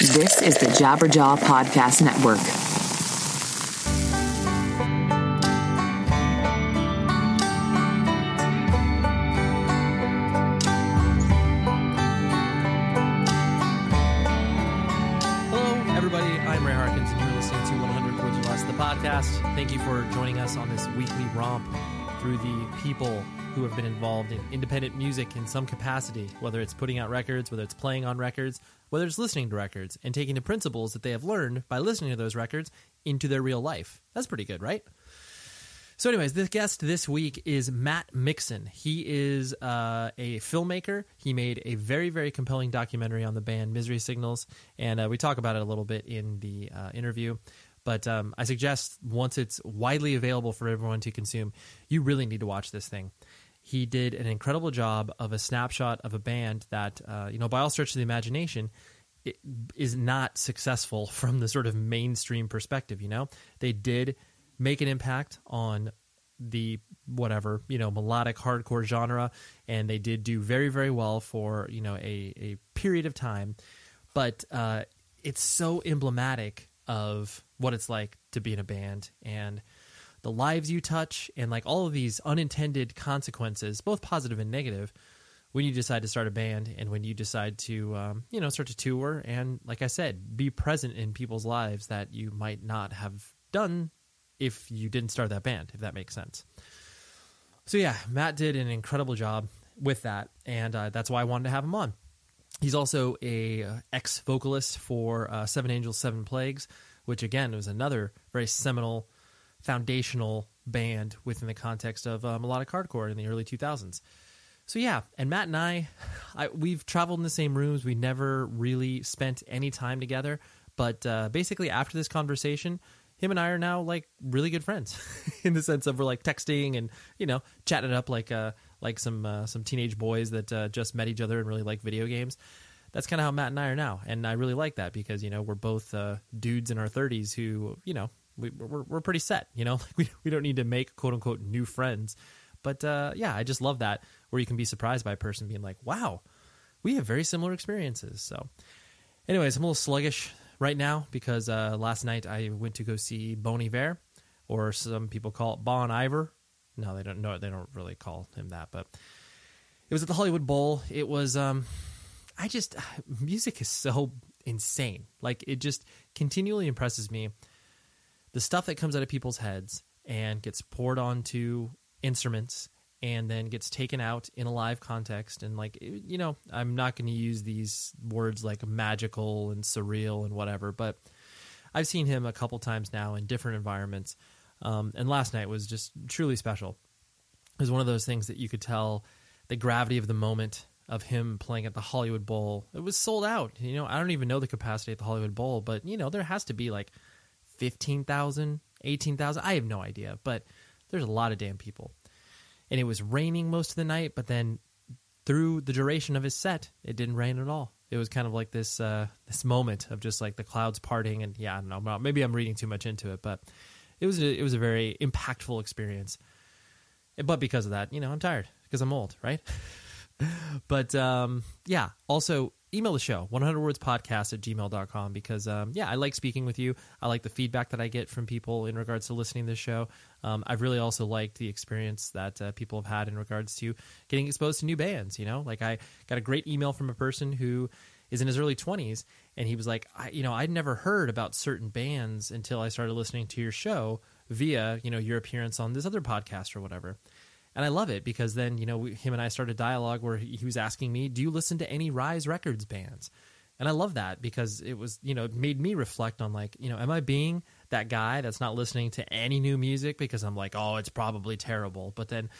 This is the Jabberjaw Podcast Network. Hello, everybody. I'm Ray Harkins, and you're listening to 100 Words or Less, the podcast. Thank you for joining us on this weekly romp through the people who have been involved in independent music in some capacity, whether it's putting out records, whether it's playing on records, whether it's listening to records, and taking the principles that they have learned by listening to those records into their real life. That's pretty good, right? So, anyways, the guest this week is Matt Mixon. He is uh, a filmmaker. He made a very, very compelling documentary on the band Misery Signals, and uh, we talk about it a little bit in the uh, interview. But um, I suggest once it's widely available for everyone to consume, you really need to watch this thing. He did an incredible job of a snapshot of a band that, uh, you know, by all stretch of the imagination, is not successful from the sort of mainstream perspective. You know, they did make an impact on the whatever you know melodic hardcore genre, and they did do very very well for you know a a period of time, but uh, it's so emblematic of what it's like to be in a band and the lives you touch and like all of these unintended consequences both positive and negative when you decide to start a band and when you decide to um, you know start to tour and like i said be present in people's lives that you might not have done if you didn't start that band if that makes sense. So yeah matt did an incredible job with that and uh, that's why i wanted to have him on. He's also a uh, ex vocalist for uh, seven angels seven plagues which again was another very seminal foundational band within the context of uh, melodic hardcore in the early 2000s so yeah, and Matt and I, I, we've traveled in the same rooms. We never really spent any time together, but uh, basically after this conversation, him and I are now like really good friends, in the sense of we're like texting and you know chatting up like uh, like some uh, some teenage boys that uh, just met each other and really like video games. That's kind of how Matt and I are now, and I really like that because you know we're both uh, dudes in our thirties who you know we, we're we're pretty set. You know, we we don't need to make quote unquote new friends. But uh, yeah, I just love that where you can be surprised by a person being like, "Wow, we have very similar experiences." So, anyways, I'm a little sluggish right now because uh, last night I went to go see Bon Iver, or some people call it Bon Iver. No, they don't know. They don't really call him that, but it was at the Hollywood Bowl. It was. Um, I just music is so insane. Like it just continually impresses me. The stuff that comes out of people's heads and gets poured onto instruments and then gets taken out in a live context. And like you know i'm not going to use these words like magical and surreal and whatever but i've seen him a couple times now in different environments. Um, and last night was just truly special. It was one of those things that you could tell the gravity of the moment of him playing at the hollywood bowl. It was sold out you know? I don't even know the capacity at the hollywood bowl but you know there has to be like 15000 18000 i have no idea but there's a lot of damn people. And it was raining most of the night, but then through the duration of his set, it didn't rain at all. It was kind of like this uh, this moment of just like the clouds parting, and yeah, I don't know. Maybe I'm reading too much into it, but it was a, it was a very impactful experience. But because of that, you know, I'm tired because I'm old, right? but um, yeah, also email the show 100 words podcast at gmail.com because um, yeah i like speaking with you. I like the feedback that i get from people in regards to listening to this show. Um, i've really also liked the experience that uh, people have had in regards to getting exposed to new bands you know? Like i got a great email from a person who is in his early 20s and he was like I, you know i'd never heard about certain bands until i started listening to your show via you know your appearance on this other podcast or whatever and I love it because then you know we, him and I started dialogue where he, he was asking me, "Do you listen to any Rise Records bands?" And I love that because it was you know it made me reflect on like you know am I being that guy that's not listening to any new music because I'm like oh it's probably terrible, but then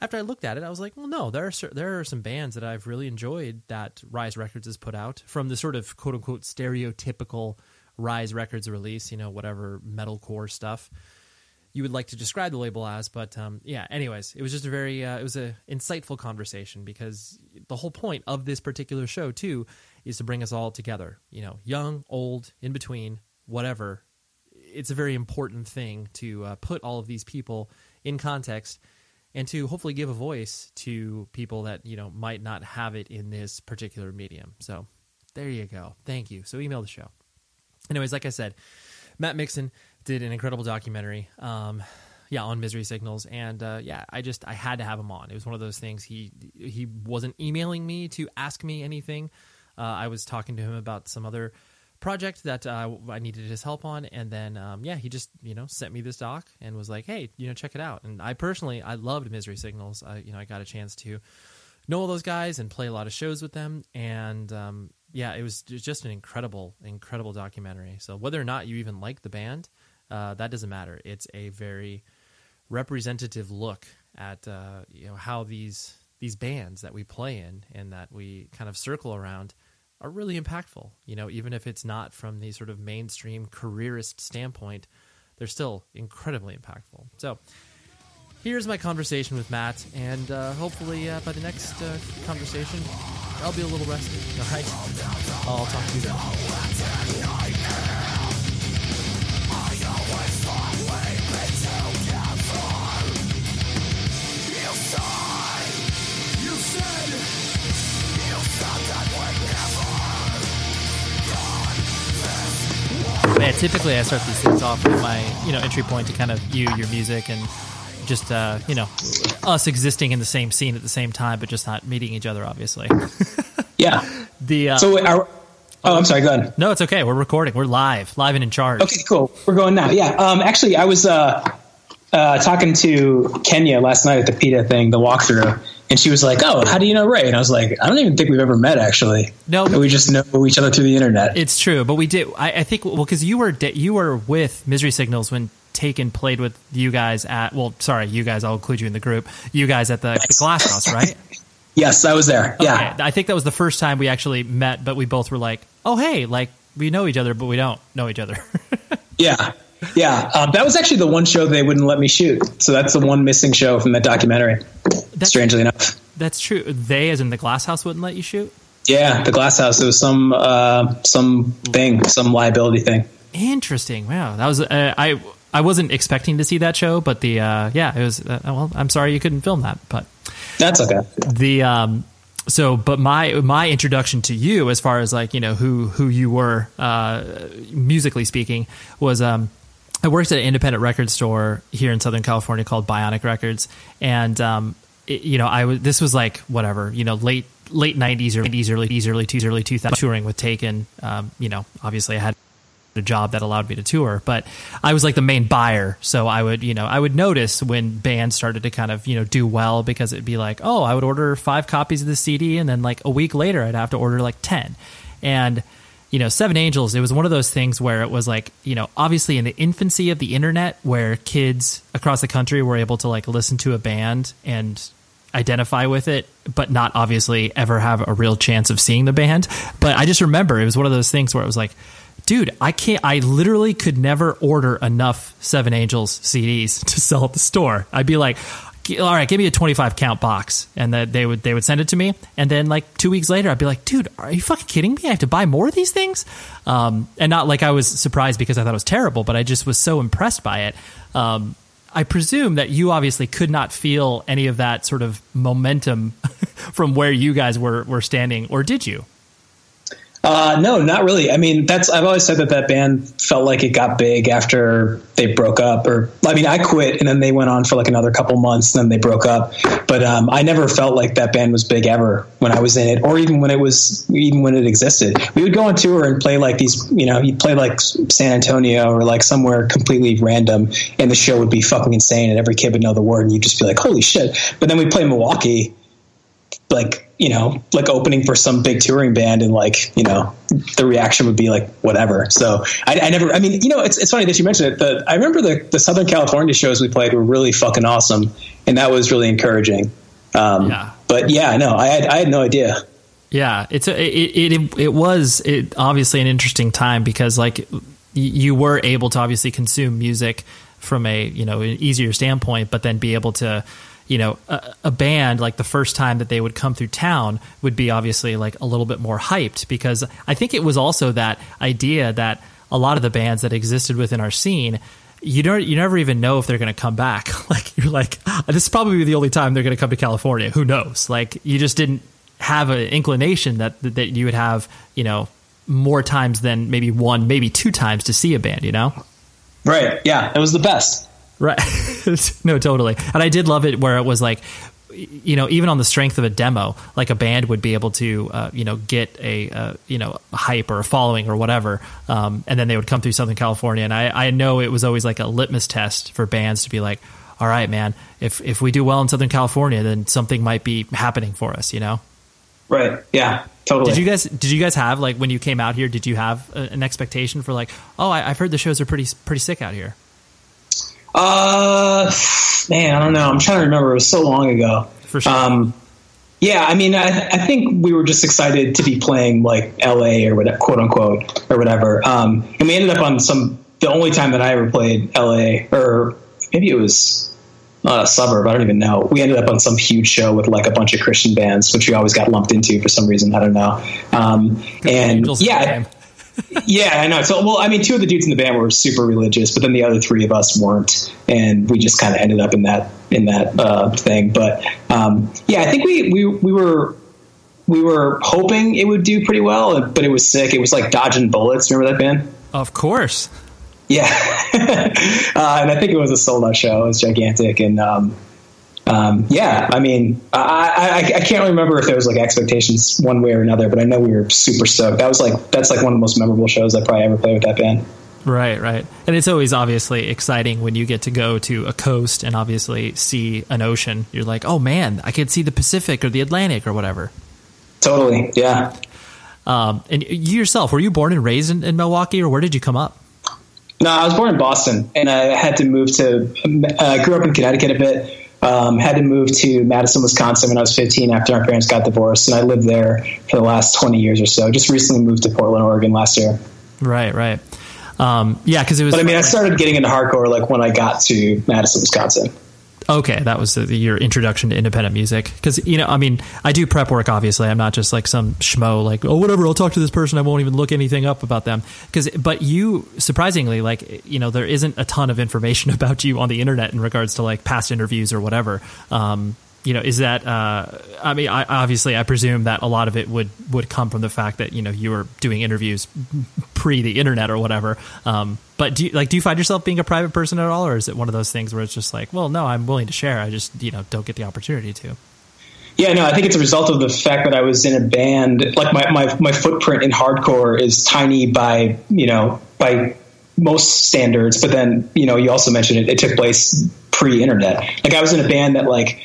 after I looked at it, I was like, well, no, there are there are some bands that I've really enjoyed that Rise Records has put out from the sort of quote unquote stereotypical Rise Records release, you know, whatever metalcore stuff you would like to describe the label as. But um, yeah, anyways, it was just a very uh, it was a insightful conversation because the whole point of this particular show too is to bring us all together. You know, young, old, in between, whatever. It's a very important thing to uh, put all of these people in context and to hopefully give a voice to people that you know might not have it in this particular medium. So There you go. Thank you. So email the show. Anyways, like I said, Matt Mixon did an incredible documentary. Um, yeah, on misery signals, and uh, yeah, I just I had to have him on. It was one of those things. He he wasn't emailing me to ask me anything. Uh, I was talking to him about some other project that uh, I needed his help on, and then um, yeah, he just you know sent me this doc and was like, hey, you know, check it out. And I personally I loved Misery Signals. I you know I got a chance to know all those guys and play a lot of shows with them, and um, yeah, it was just an incredible incredible documentary. So whether or not you even like the band, uh, that doesn't matter. It's a very representative look at uh, you know how these these bands that we play in and that we kind of circle around are really impactful. You know, even if it's not from the sort of mainstream careerist standpoint, they're still incredibly impactful. So here's my conversation with Matt, and uh, hopefully uh, by the next uh, conversation, I'll be a little rested. All right, I'll talk to you then. Man, typically I start these things off with my you know entry point to kind of you, your music, and just uh, you know us existing in the same scene at the same time, but just not meeting each other, obviously. yeah. The uh, so our, oh, I'm sorry. Go ahead. No, it's okay. We're recording. We're live, live and in charge. Okay, cool. We're going now. Yeah. Um, actually, I was uh, uh, talking to Kenya last night at the PETA thing, the walkthrough, and she was like, "Oh, how do you know Ray?" And I was like, "I don't even think we've ever met, actually. No, we just know each other through the internet." It's true, but we did. I, I think well because you were you were with Misery Signals when Taken played with you guys at. Well, sorry, you guys. I'll include you in the group. You guys at the, the Glass House, right? yes, I was there. Okay. Yeah, I think that was the first time we actually met, but we both were like, "Oh, hey, like we know each other, but we don't know each other." yeah. Yeah, um, that was actually the one show they wouldn't let me shoot. So that's the one missing show from that documentary. That's, strangely enough, that's true. They, as in the Glass House, wouldn't let you shoot. Yeah, the Glass House. It was some uh, some thing, some liability thing. Interesting. Wow, that was uh, I. I wasn't expecting to see that show, but the uh, yeah, it was. Uh, well, I'm sorry you couldn't film that, but that's okay. The um, so but my my introduction to you as far as like you know who who you were uh, musically speaking was um I worked at an independent record store here in Southern California called Bionic Records, and um, it, you know, I was this was like whatever, you know, late late nineties or nineties, early early two early two thousand touring with Taken. Um, you know, obviously I had a job that allowed me to tour, but I was like the main buyer, so I would you know I would notice when bands started to kind of you know do well because it'd be like, oh, I would order five copies of the CD, and then like a week later I'd have to order like ten, and you know, Seven Angels, it was one of those things where it was like, you know, obviously in the infancy of the internet where kids across the country were able to like listen to a band and identify with it, but not obviously ever have a real chance of seeing the band. But I just remember it was one of those things where it was like, dude, I can't, I literally could never order enough Seven Angels CDs to sell at the store. I'd be like, all right, give me a 25 count box. And that they would, they would send it to me. And then like two weeks later, I'd be like, dude, are you fucking kidding me? I have to buy more of these things. Um, and not like I was surprised because I thought it was terrible, but I just was so impressed by it. Um, I presume that you obviously could not feel any of that sort of momentum from where you guys were, were standing, or did you? Uh, no, not really. I mean, that's I've always said that that band felt like it got big after they broke up. Or I mean, I quit and then they went on for like another couple months, and then they broke up. But um, I never felt like that band was big ever when I was in it, or even when it was even when it existed. We would go on tour and play like these, you know, you'd play like San Antonio or like somewhere completely random, and the show would be fucking insane, and every kid would know the word, and you'd just be like, holy shit. But then we play Milwaukee, like you know, like opening for some big touring band and like, you know, the reaction would be like whatever. So I, I never, I mean, you know, it's, it's funny that you mentioned it. The, I remember the, the Southern California shows we played were really fucking awesome. And that was really encouraging. Um, yeah. But yeah, no, I had, I had no idea. Yeah. It's a, it, it, it was it, obviously an interesting time because like you were able to obviously consume music from a, you know, an easier standpoint, but then be able to, you know, a, a, band like the first time that they would come through town would be obviously like a little bit more hyped because I think it was also that idea that a lot of the bands that existed within our scene you don't you never even know if they're going to come back like you're like this is probably the only time they're going to come to California who knows like you just didn't have an inclination that that you would have you know more times than maybe one, maybe two times to see a band. You know, right? Yeah, it was the best. Right. no, totally. And I did love it where it was like, you know, even on the strength of a demo, like a band would be able to, uh, you know, get a, uh, you know, hype or a following or whatever. Um, and then they would come through Southern California. And I, I know it was always like a litmus test for bands to be like, all right, man, if, if we do well in Southern California, then something might be happening for us, you know? Right. Yeah. Totally. Did you guys did you guys have like when you came out here? Did you have a, an expectation for like, oh, I, have heard the shows are pretty pretty sick out here? Uh, man, I don't know. I'm trying to remember. It was so long ago. For sure. Um, yeah, I mean, I, I, think we were just excited to be playing like LA or whatever, quote unquote, or whatever. Um, and we ended up on some. The only time that I ever played LA, or maybe it was uh, a suburb. I don't even know. We ended up on some huge show with like a bunch of Christian bands, which we always got lumped into for some reason. I don't know. Um, and yeah, yeah, I know. So, well, I mean, two of the dudes in the band were super religious, but then the other three of us weren't, and we just kind of ended up in that in that uh, thing. But um, yeah, I think we we we were we were hoping it would do pretty well, but it was sick. It was like dodging bullets. Remember that band? Of course. Yeah, uh, and I think it was a sold out show. It was gigantic, and um, um, yeah, I mean, I, I, I, can't remember if there was like expectations one way or another, but I know we were super stoked. That was like that's like one of the most memorable shows I probably ever played with that band. Right, right, and it's always obviously exciting when you get to go to a coast and obviously see an ocean. You're like, oh man, I could see the Pacific or the Atlantic or whatever. Totally, yeah. Um, and you yourself, were you born and raised in, in Milwaukee, or where did you come up? No, I was born in Boston, and I had to move to. Uh, I grew up in Connecticut a bit um, had to move to Madison, Wisconsin when I was 15 after my parents got divorced, and I lived there for the last 20 years or so. Just recently moved to Portland, Oregon last year. Right, right. Um, yeah, because it was. But I mean, I started getting into hardcore like when I got to Madison, Wisconsin. Okay, that was the, your introduction to independent music. Because you know, I mean, I do prep work. Obviously, I'm not just like some schmo. Like, oh, whatever. I'll talk to this person. I won't even look anything up about them. Because, but you surprisingly, like, you know, there isn't a ton of information about you on the internet in regards to like past interviews or whatever. Um, you know, is that? Uh, I mean, I, obviously, I presume that a lot of it would would come from the fact that you know you were doing interviews pre the internet or whatever. Um, but do you, like do you find yourself being a private person at all, or is it one of those things where it's just like, well, no, I'm willing to share. I just you know don't get the opportunity to. Yeah, no, I think it's a result of the fact that I was in a band. Like my, my, my footprint in hardcore is tiny by you know by most standards, but then you know you also mentioned it. It took place pre-internet. Like I was in a band that like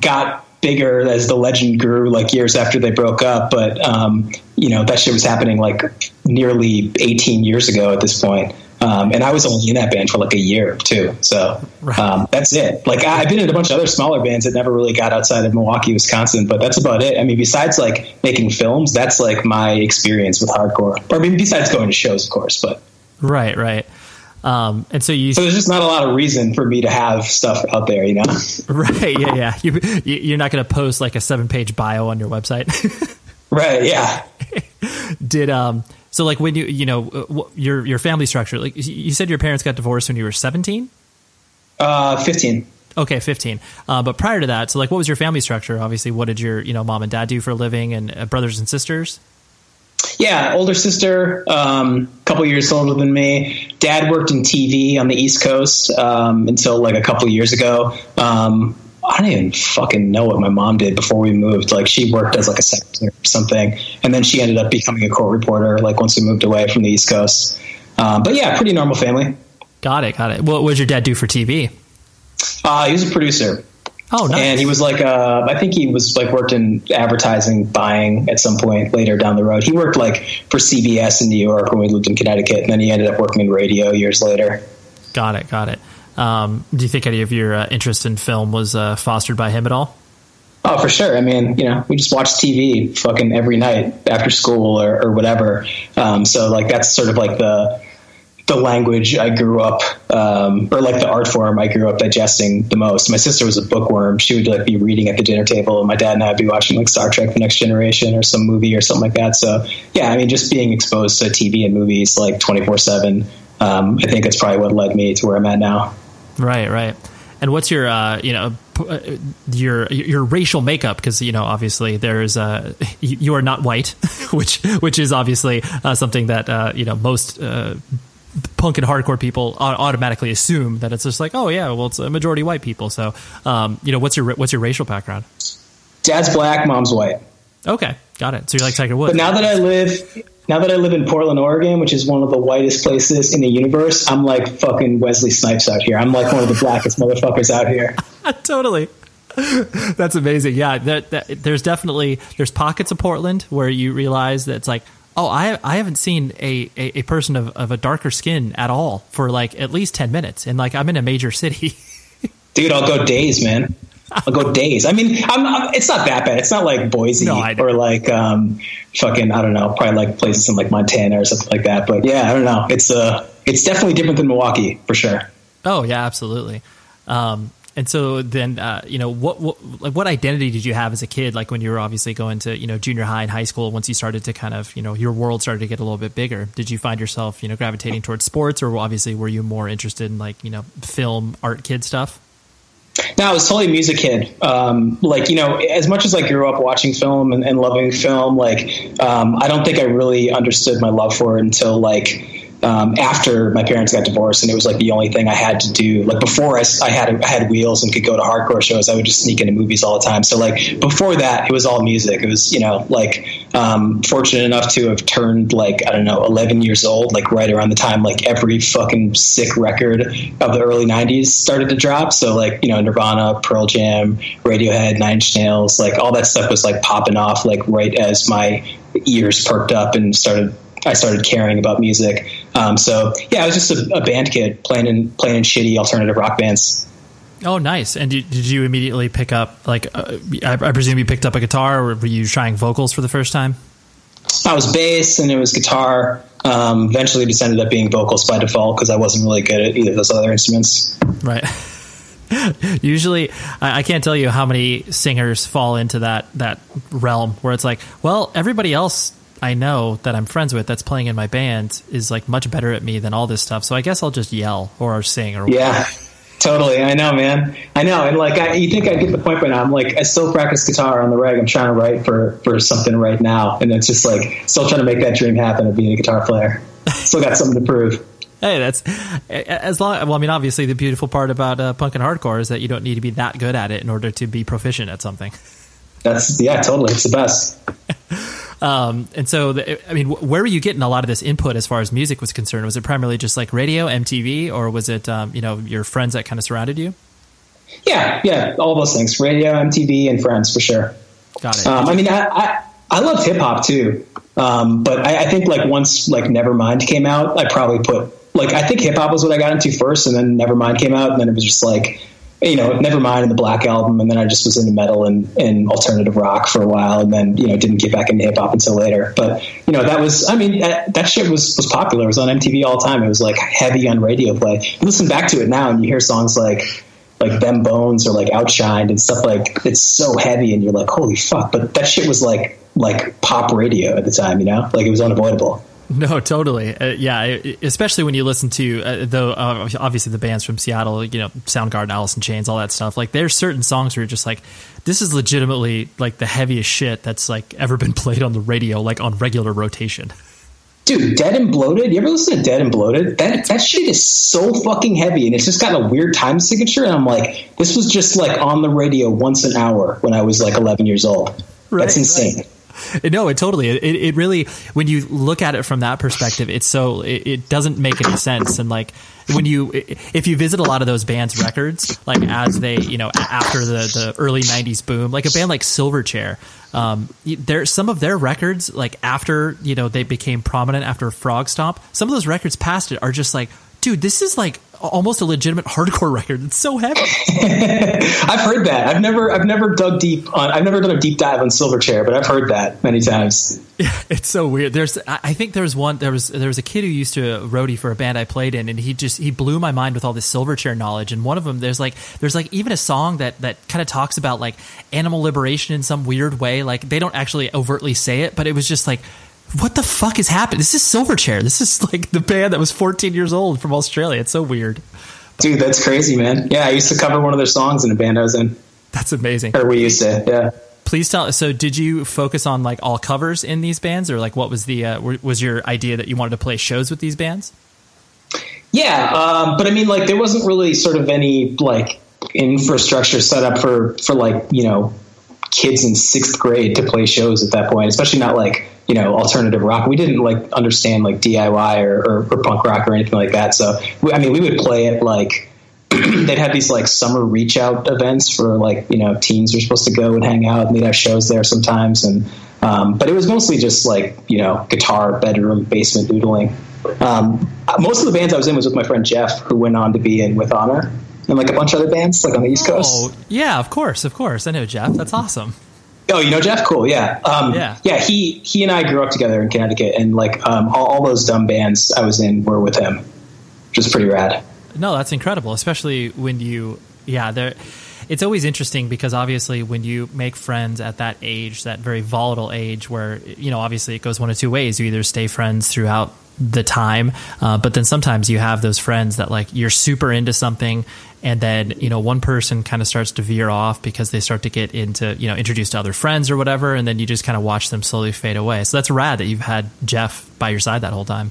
got bigger as the legend grew like years after they broke up but um, you know that shit was happening like nearly 18 years ago at this point um, and I was only in that band for like a year too. So um, that's it. Like I've been in a bunch of other smaller bands that never really got outside of Milwaukee, Wisconsin, but that's about it. I mean, besides like making films, that's like my experience with hardcore. Or I mean, besides going to shows, of course, but right, right. Um, and so you, so there's just not a lot of reason for me to have stuff out there, you know? right. Yeah. Yeah. You, you're not going to post like a seven page bio on your website. right. Yeah. Did, um, so like when you, you know, uh, your, your family structure, like you said your parents got divorced when you were 17? Uh, 15. Okay, 15. Uh, but prior to that, so like what was your family structure? Obviously, what did your, you know, mom and dad do for a living and uh, brothers and sisters? Yeah, older sister, a um, couple years older than me. Dad worked in TV on the East Coast um, until like a couple years ago. Um, I don't even fucking know what my mom did before we moved. Like she worked as like a secretary or something, and then she ended up becoming a court reporter. Like once we moved away from the East Coast. Um, but yeah, pretty normal family. Got it. Got it. What did your dad do for TV? Uh, he was a producer. Oh, nice. And he was like, uh, I think he was like worked in advertising buying at some point later down the road. He worked like for CBS in New York when we lived in Connecticut, and then he ended up working in radio years later. Got it. Got it. Um, do you think any of your uh, interest in film was uh, fostered by him at all? Oh, for sure. I mean, you know, we just watch TV fucking every night after school or, or whatever. Um, so like that's sort of like the the language I grew up, um, or like the art form I grew up digesting the most. My sister was a bookworm; she would like be reading at the dinner table, and my dad and I would be watching like Star Trek: The Next Generation or some movie or something like that. So yeah, I mean, just being exposed to TV and movies like twenty four seven. Um, I think that's probably what led me to where I'm at now. Right, right. And what's your, uh, you know, uh, your your racial makeup because you know obviously there's uh you are not white, which which is obviously uh, something that uh, you know most. Punk and hardcore people automatically assume that it's just like oh yeah well it's a majority white people so um, you know what's your what's your racial background dad's black mom's white okay got it so you're like tiger woods but now that i live now that I live in Portland, Oregon, which is one of the whitest places in the universe, I'm like fucking Wesley Snipes out here. I'm like one of the blackest motherfuckers out here. totally. That's amazing. Yeah, there, there, there's definitely there's pockets of Portland where you realize that it's like, oh, I I haven't seen a, a, a person of, of a darker skin at all for like at least ten minutes, and like I'm in a major city. Dude, I'll go days, man. I'll go days. I mean, I'm, I'm, it's not that bad. It's not like Boise no, or like um, fucking I don't know, probably like places in like Montana or something like that. But yeah, I don't know. It's uh, it's definitely different than Milwaukee for sure. Oh yeah, absolutely. Um, and so then, uh, you know, what, what like what identity did you have as a kid? Like when you were obviously going to you know junior high and high school. Once you started to kind of you know your world started to get a little bit bigger. Did you find yourself you know gravitating towards sports, or obviously were you more interested in like you know film, art, kid stuff? No, I was totally a music kid. Um, like you know, as much as I grew up watching film and, and loving film, like um, I don't think I really understood my love for it until like um, after my parents got divorced, and it was like the only thing I had to do. Like before, I, I had I had wheels and could go to hardcore shows. I would just sneak into movies all the time. So like before that, it was all music. It was you know like um, fortunate enough to have turned like I don't know 11 years old, like right around the time like every fucking sick record of the early 90s started to drop. So like you know Nirvana, Pearl Jam, Radiohead, Nine Inch Nails, like all that stuff was like popping off like right as my ears perked up and started I started caring about music. Um, so yeah, I was just a, a, band kid playing in playing in shitty alternative rock bands. Oh, nice! And did, did you immediately pick up like uh, I, I, presume you picked up a guitar, or were you trying vocals for the first time? I was bass, and it was guitar. Um, eventually, just ended up being vocals by default because I wasn't really good at either of those other instruments. Right. Usually, I, I can't tell you how many singers fall into that that realm where it's like, well, everybody else I know that I'm friends with that's playing in my band is like much better at me than all this stuff. So I guess I'll just yell or sing or yeah. Totally, I know, man. I know, and like, I, you think I get the point by now? I'm like, I still practice guitar on the reg. I'm trying to write for for something right now, and it's just like still trying to make that dream happen of being a guitar player. Still got something to prove. Hey, that's as long. Well, I mean, obviously, the beautiful part about uh, punk and hardcore is that you don't need to be that good at it in order to be proficient at something. That's yeah, totally. It's the best. Um, and so, the, I mean, where were you getting a lot of this input as far as music was concerned? Was it primarily just like radio, MTV, or was it, um, you know, your friends that kind of surrounded you? Yeah, yeah, all those things: radio, MTV, and friends for sure. Got it. Um, I mean, I I, I love hip hop too, um, but I, I think like once like Nevermind came out, I probably put like I think hip hop was what I got into first, and then Nevermind came out, and then it was just like you know, Nevermind in the Black album, and then I just was into metal and, and alternative rock for a while, and then you know didn't get back into hip hop until later. But you know that was, I mean, that, that shit was was popular. It was on MTV all the time. It was like heavy on radio play. You listen back to it now, and you hear songs like like Them Bones or like Outshined and stuff like it's so heavy, and you're like, holy fuck! But that shit was like like pop radio at the time, you know, like it was unavoidable. No, totally. Uh, yeah, especially when you listen to uh, though uh, obviously the bands from Seattle, you know, Soundgarden, Alice in Chains, all that stuff. Like there's certain songs where you're just like, this is legitimately like the heaviest shit that's like ever been played on the radio, like on regular rotation. Dude, Dead and Bloated. You ever listen to Dead and Bloated? That that shit is so fucking heavy, and it's just got a weird time signature. And I'm like, this was just like on the radio once an hour when I was like 11 years old. Right, That's insane. Right. No, it totally. It, it really, when you look at it from that perspective, it's so it, it, doesn't make any sense. And like when you, if you visit a lot of those bands' records, like as they, you know, after the the early '90s boom, like a band like Silverchair, um, there some of their records, like after you know they became prominent after Frogstomp, some of those records past it are just like, dude, this is like almost a legitimate hardcore record. It's so heavy. I've heard that. I've never I've never dug deep on I've never done a deep dive on Silverchair, but I've heard that many times. Yeah, it's so weird. There's I think there was one there was there was a kid who used to roadie for a band I played in and he just he blew my mind with all this Silverchair knowledge and one of them there's like there's like even a song that that kind of talks about like animal liberation in some weird way. Like they don't actually overtly say it, but it was just like what the fuck is happening? This is Silverchair. This is like the band that was 14 years old from Australia. It's so weird. Dude, that's crazy, man. Yeah, I used to cover one of their songs in a band I was in. That's amazing. Or we used to, yeah. Please tell. So, did you focus on like all covers in these bands, or like what was the uh, was your idea that you wanted to play shows with these bands? Yeah, um, but I mean, like, there wasn't really sort of any like infrastructure set up for for like you know kids in sixth grade to play shows at that point, especially not like you know alternative rock. We didn't like understand like DIY or, or, or punk rock or anything like that. So I mean, we would play it like they'd have these like summer reach out events for like you know teens were supposed to go and hang out and they'd have shows there sometimes and um, but it was mostly just like you know guitar bedroom basement doodling um, most of the bands i was in was with my friend jeff who went on to be in with honor and like a bunch of other bands like on the east coast oh yeah of course of course i know jeff that's awesome Oh, you know Jeff? Cool. Yeah. Um, yeah. Yeah. He he and I grew up together in Connecticut, and like um, all, all, those dumb bands I was in were with him, which is pretty rad. No, that's incredible, especially when you, yeah, there. It's always interesting because obviously when you make friends at that age, that very volatile age, where you know obviously it goes one of two ways. You either stay friends throughout the time, uh, but then sometimes you have those friends that like you're super into something, and then you know one person kind of starts to veer off because they start to get into you know introduced to other friends or whatever, and then you just kind of watch them slowly fade away. So that's rad that you've had Jeff by your side that whole time.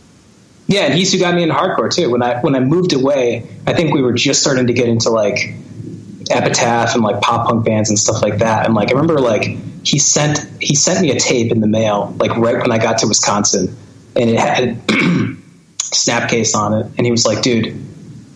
Yeah, and he's who got me into hardcore too. When I when I moved away, I think we were just starting to get into like Epitaph and like pop punk bands and stuff like that. And like I remember like he sent he sent me a tape in the mail like right when I got to Wisconsin, and it had Snapcase on it, and he was like, "Dude,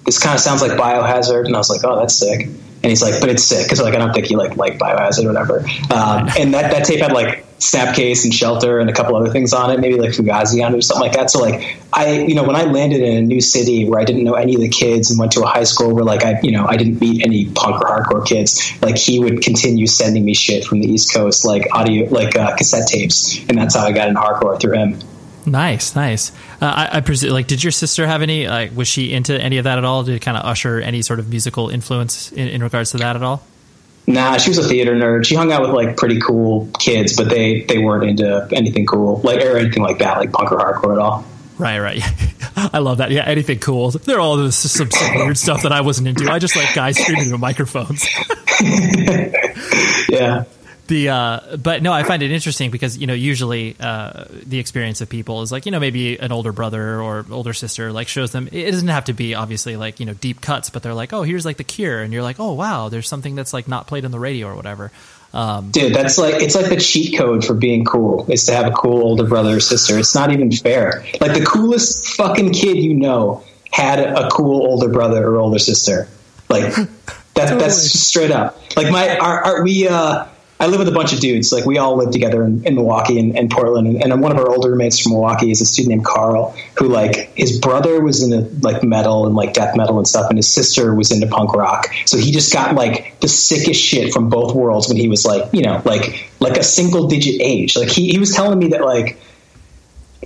this kind of sounds like Biohazard," and I was like, "Oh, that's sick." And he's like, "But it's sick," because like I don't think he like like Biohazard or whatever. Um, and that that tape had like Snapcase and Shelter and a couple other things on it, maybe like Fugazi on it or something like that. So like I, you know, when I landed in a new city where I didn't know any of the kids and went to a high school where like I, you know, I didn't meet any punk or hardcore kids, like he would continue sending me shit from the East Coast, like audio, like uh, cassette tapes, and that's how I got in hardcore through him. Nice, nice. Uh, I, I presume, like, did your sister have any? Like, was she into any of that at all? Did it kind of usher any sort of musical influence in, in regards to that at all? Nah, she was a theater nerd. She hung out with like pretty cool kids, but they they weren't into anything cool, like or anything like that, like punk or hardcore at all. Right, right. I love that. Yeah, anything cool. They're all this, some, some weird stuff that I wasn't into. I just like guys screaming into microphones. yeah the uh, but no, I find it interesting because you know usually uh, the experience of people is like you know maybe an older brother or older sister like shows them it doesn't have to be obviously like you know deep cuts, but they're like oh here's like the Cure, and you're like oh wow there's something that's like not played on the radio or whatever. Um, Dude, that's like it's like the cheat code for being cool is to have a cool older brother or sister. It's not even fair. Like the coolest fucking kid you know had a cool older brother or older sister. Like that, totally. that's straight up. Like my our, our we uh I live with a bunch of dudes. Like we all live together in, in Milwaukee and, and Portland. And, and, one of our older roommates from Milwaukee is a student named Carl, who like his brother was into like metal and like death metal and stuff, and his sister was into punk rock. So he just got like the sickest shit from both worlds when he was like, you know, like like a single digit age. Like he, he was telling me that like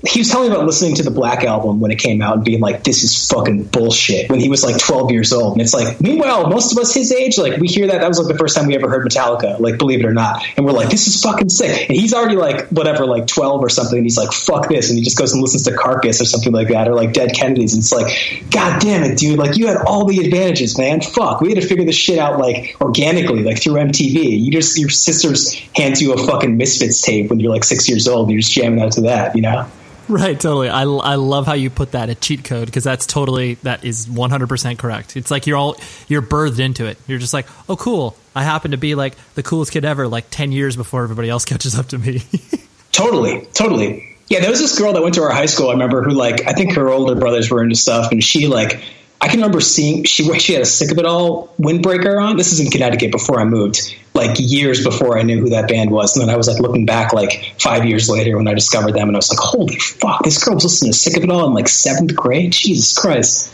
he was telling me about listening to the Black album when it came out and being like, "This is fucking bullshit." When he was like 12 years old, and it's like, meanwhile, most of us his age, like we hear that that was like the first time we ever heard Metallica, like believe it or not, and we're like, "This is fucking sick." And he's already like whatever, like 12 or something, and he's like, "Fuck this," and he just goes and listens to Carcass or something like that, or like Dead Kennedys, and it's like, God damn it, dude! Like you had all the advantages, man. Fuck, we had to figure this shit out like organically, like through MTV. You just your sisters hands you a fucking Misfits tape when you're like six years old, and you're just jamming out to that, you know. Right, totally. I, I love how you put that a cheat code because that's totally that is 100% correct. It's like you're all you're birthed into it. You're just like, "Oh cool. I happen to be like the coolest kid ever like 10 years before everybody else catches up to me." totally. Totally. Yeah, there was this girl that went to our high school I remember who like I think her older brothers were into stuff and she like I can remember seeing she she had a sick of it all windbreaker on. This is in Connecticut before I moved, like years before I knew who that band was. And then I was like looking back like five years later when I discovered them, and I was like, holy fuck, this girl was listening to sick of it all in like seventh grade. Jesus Christ.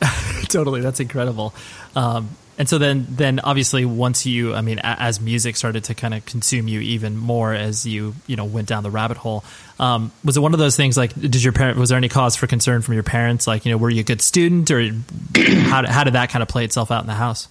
totally, that's incredible. Um, and so then then obviously once you i mean as music started to kind of consume you even more as you you know went down the rabbit hole um, was it one of those things like did your parent was there any cause for concern from your parents? Like you know were you a good student or how, how did that kind of play itself out in the house?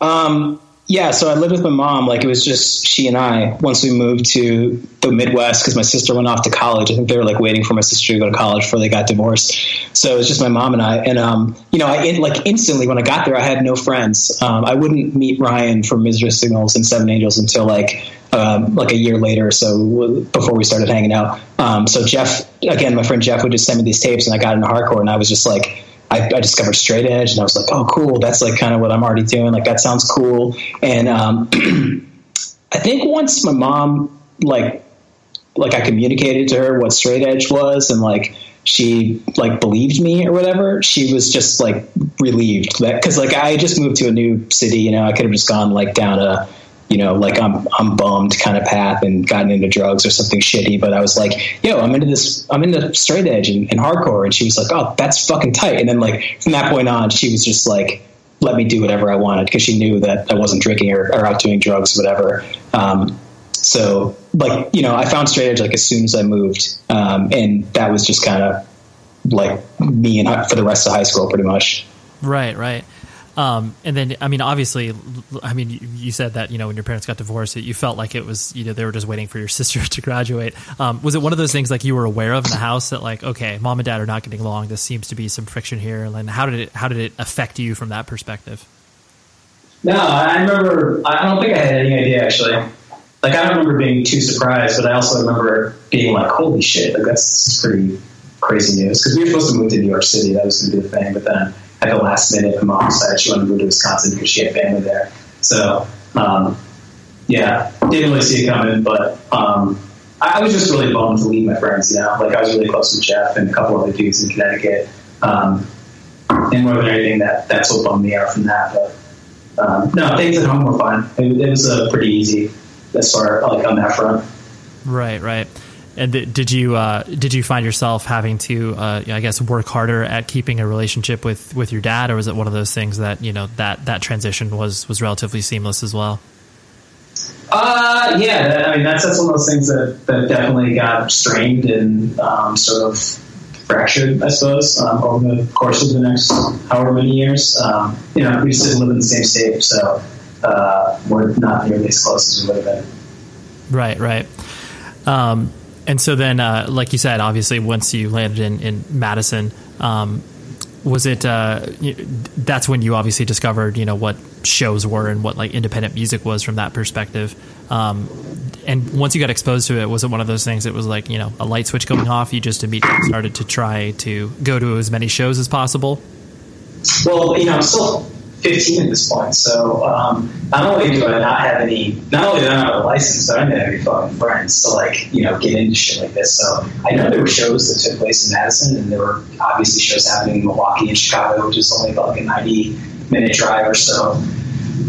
Um, yeah, so I lived with my mom. Like it was just she and I. Once we moved to the Midwest, because my sister went off to college. I think they were like waiting for my sister to go to college before they got divorced. So it was just my mom and I. And um, you know, I like instantly when I got there, I had no friends. Um, I wouldn't meet Ryan from Misery Signals and Seven Angels until like um, like a year later or so before we started hanging out. Um, so Jeff, again, my friend Jeff would just send me these tapes, and I got into hardcore, and I was just like I, I, discovered straight edge and I was like, oh, cool. That's like kind of what I'm already doing. Like that sounds cool. And um, I think once my mom like like I communicated to her what straight edge was and like she like believed me or whatever, she was just like relieved that because like I just moved to a new city. You know, I could have just gone like down a you know, like I'm I'm bummed kind of path and gotten into drugs or something shitty. But I was like, yo, I'm into this, I'm into straight edge and, and hardcore. And she was like, oh, that's fucking tight. And then like from that point on, she was just like, let me do whatever I wanted because she knew that I wasn't drinking or, or out doing drugs, or whatever. Um, so like you know, I found straight edge like as soon as I moved, um, and that was just kind of like me and for the rest of high school, pretty much. Right, right. Um, and then, I mean, obviously, I mean, you, you, said that you know when your parents got divorced, you felt like it was you know they were just waiting for your sister to graduate. Um, was it one of those things like you were aware of in the house that like, okay, mom and dad are not getting along. This seems to be some friction here. And how did it how did it affect you from that perspective? No, I remember. I don't think I had any idea actually. Like, I don't remember being too surprised, but I also remember being like, "Holy shit! Like, that's pretty crazy news." Because we were supposed to move to New York City. That was going to be the thing, but then at the last minute, my mom decided she wanted to move to Wisconsin because she had family there. So, um, yeah, didn't really see it coming, but um, I, was just really bummed to leave my friends. You know, like I was really close with Jeff and a couple other dudes in Connecticut. Um, and more than anything, that that's what bummed me out from that. But um, no, things at home were fine. It, it was uh, pretty easy as far like on that front. Right, right. And did you uh, did you find yourself having to uh, I guess work harder at keeping a relationship with, with your dad, or was it one of those things that you know that that transition was was relatively seamless as well? Uh, yeah, that, I mean that's that's one of those things that, that definitely got strained and um, sort of fractured, I suppose, um, over the course of the next however many years. Um, you know, we just didn't live in the same state, so uh, we're not nearly as close as we would have been. Right, right. Um, and so then, uh, like you said, obviously, once you landed in, in Madison, um, was it? Uh, that's when you obviously discovered, you know, what shows were and what like independent music was from that perspective. Um, and once you got exposed to it, was it one of those things It was like, you know, a light switch going off? You just immediately started to try to go to as many shows as possible. Well, you know, 15 at this point. So um, not only do I not have any, not only do I not have a license, but I didn't have any fucking friends to like, you know, get into shit like this. So I know there were shows that took place in Madison, and there were obviously shows happening in Milwaukee and Chicago, which is only about like a 90 minute drive or so.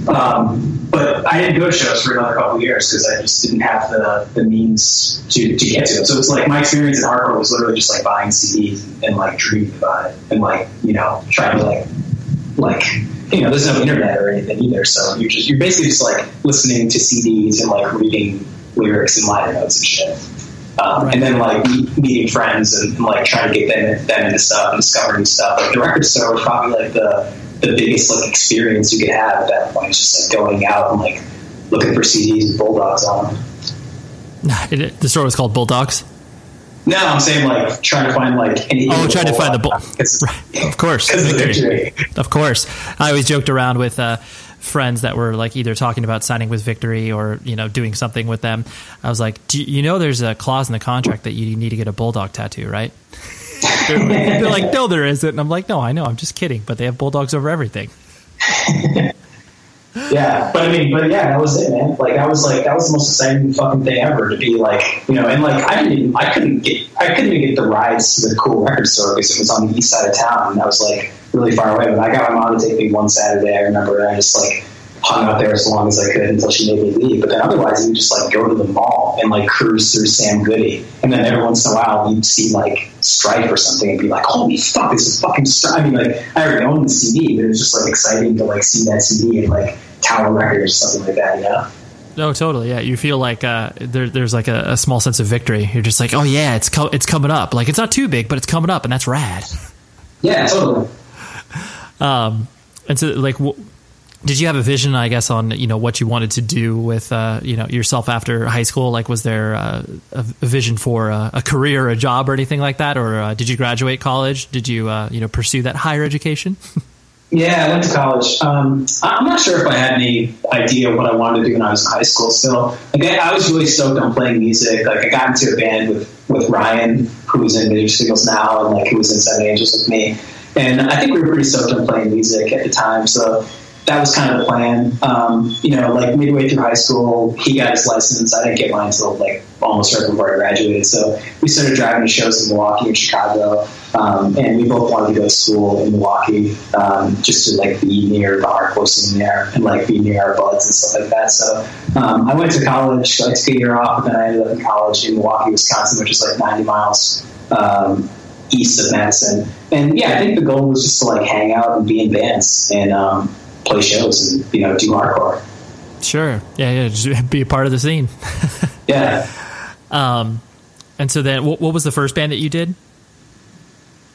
Um, but I didn't go to shows for another couple years because I just didn't have the, the means to, to get to it. So it's like my experience in hardcore was literally just like buying CDs and like dreaming about it and like, you know, trying to like, like, you know, there's no internet or anything either. So you're just you're basically just like listening to CDs and like reading lyrics and liner notes and shit. Um, right. And then like meeting friends and, and, like trying to get them, them into stuff and discovering stuff. Like the record store was probably like the the biggest like experience you could have at that point. It's just like going out and like looking for CDs with bulldogs on them. The store was called Bulldogs. No, I'm saying like trying to find like any. Oh, trying to find the bull. Right. Of course, of, of course. I always joked around with uh, friends that were like either talking about signing with Victory or you know doing something with them. I was like, Do you know, there's a clause in the contract that you need to get a bulldog tattoo, right? they're, they're like, no, there isn't. And I'm like, no, I know. I'm just kidding. But they have bulldogs over everything. Yeah, but I mean, but yeah, that was it, man. Like that was like that was the most exciting fucking thing ever to be like, you know, and like I didn't, I couldn't get, I couldn't even get the rides to the cool record store because it was on the east side of town, and that was like really far away. But I got my mom to take me one Saturday. I remember, and I just like hung out there as long as I could until she made me leave. But then otherwise, you just like go to the mall and like cruise through Sam Goody, and then every once in a while you'd see like Strife or something and be like, "Holy fuck, this is fucking!" I mean, like I already owned the CD, but it was just like exciting to like see that CD and like Tower Records, something like that. Yeah. No, totally. Yeah, you feel like uh, there, there's like a, a, small sense of victory. You're just like, oh yeah, it's co- it's coming up. Like it's not too big, but it's coming up, and that's rad. Yeah, totally. Um, and so like, did you have a vision, I guess, on you know what you wanted to do with uh, you know yourself after high school? Like, was there uh, a, a, vision for a, a, career, a job, or anything like that? Or uh, did you graduate college? Did you uh, you know pursue that higher education? yeah, I went to college. Um, I'm not sure if I had any idea what I wanted to do when I was in high school. Still, again, I was really stoked on playing music. Like, I got into a band with with Ryan, who's in Misery Signals now, and like who was in Seven Angels with me. And I think we were pretty stoked on playing music at the time. So that was kind of the plan. Um, you know, like midway through high school, he got his license. I didn't get mine until like almost right before I graduated. So we started driving to shows in Milwaukee and Chicago, um, and we both wanted to go to school in Milwaukee um, just to like be near the hardcore scene there and like be near our buds and stuff like that. So um, I went to college. I took a year off, and then I ended up in college in Milwaukee, Wisconsin, which is like 90 miles um, east of Madison. And yeah, I think the goal was just to like hang out and be in bands and um, play shows and you know do hardcore. Sure. Yeah. Yeah. Just be a part of the scene. yeah. Um, and so then, what, what, was the first band that you did?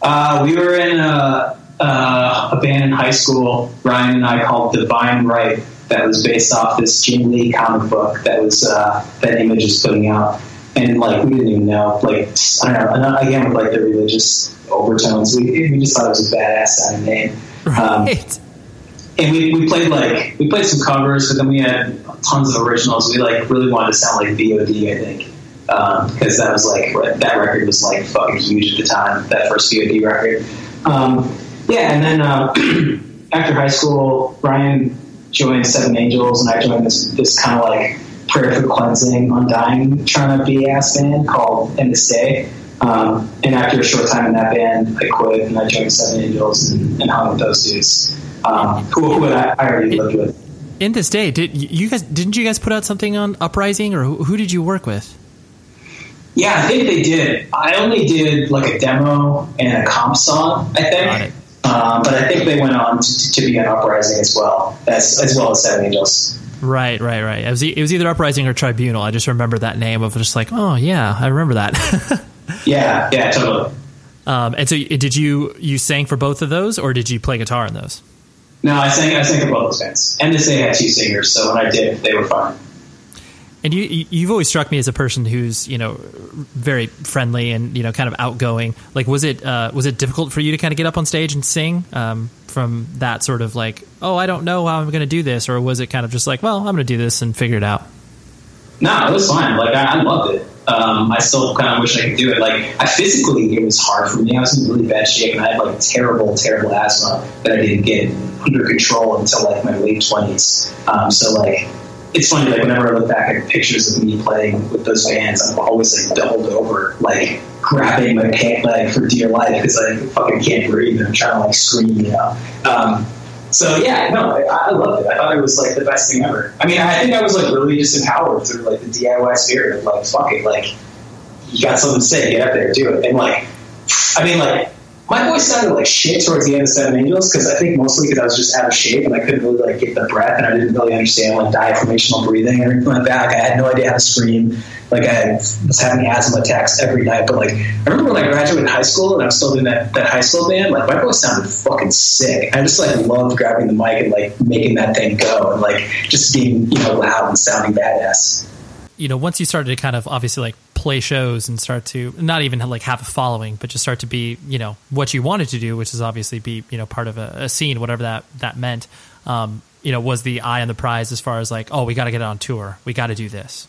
Uh, we were in a, uh, a band in high school. Ryan and I called Divine Right. That was based off this Jim Lee comic book that was uh, that Image is putting out, and like we didn't even know. Like I don't know. Again, with like the religious overtones, we, we just thought it was a badass sounding name. Um, right and we, we played like we played some covers, but then we had tons of originals. We like really wanted to sound like VOD, I think, because um, that was like that record was like fucking huge at the time. That first VOD record. Um, yeah, and then uh, after high school, Ryan joined Seven Angels, and I joined this this kind of like prayer for cleansing, undying, trying to be ass band called In Day. Um, and after a short time in that band, I quit and I joined Seven Angels and, and hung with those dudes um, who, who I, I, already lived with. In this day, did you guys didn't you guys put out something on Uprising, or who, who did you work with? Yeah, I think they did. I only did like a demo and a comp song, I think. Um, but I think they went on to, to, be on Uprising as well, as as well as Seven Angels. Right, right, right. It was, it was either Uprising or Tribunal. I just remember that name of just like, oh yeah, I remember that. yeah, yeah, totally. Um, and so, did you you sang for both of those, or did you play guitar in those? No, I sang I sang for both those bands. NSA had two singers, so when I did, they were fine. And you you've always struck me as a person who's you know very friendly and you know kind of outgoing. Like, was it uh, was it difficult for you to kind of get up on stage and sing um, from that sort of like, oh, I don't know how I'm going to do this, or was it kind of just like, well, I'm going to do this and figure it out? No, it was fine. Like I, I loved it um, I still kind of wish I could do it. Like, I physically, it was hard for me. I was in really bad shape, and I had like terrible, terrible asthma that I didn't get under control until like my late twenties. Um, so like, it's funny. Like whenever I look back at pictures of me playing with those bands, I'm always like doubled over, like grabbing my pant leg for dear life because I fucking can't breathe and I'm trying to like scream, you know. Um, so yeah, no, I, I, loved it. I thought it was like the best thing ever. I mean, I think I was like really just empowered through like the DIY spirit of like, fuck it, like you got something to say, get up there, do it. And like, I mean, like my voice sounded like shit towards the end of Seven Angels because I think mostly because I was just out of shape and I couldn't really like get the breath and I didn't really understand like diaphragmational breathing and everything like that. Like, I had no idea how to scream. Like I was having asthma attacks every night. But like I remember when I graduated high school and I was still in that, that high school band, like my voice sounded fucking sick. I just like loved grabbing the mic and like making that thing go and like just being, you know, loud and sounding badass. You know, once you started to kind of obviously like play shows and start to not even like have a following, but just start to be, you know, what you wanted to do, which is obviously be, you know, part of a, a scene, whatever that that meant. Um, you know, was the eye on the prize as far as like, oh, we got to get on tour, we got to do this.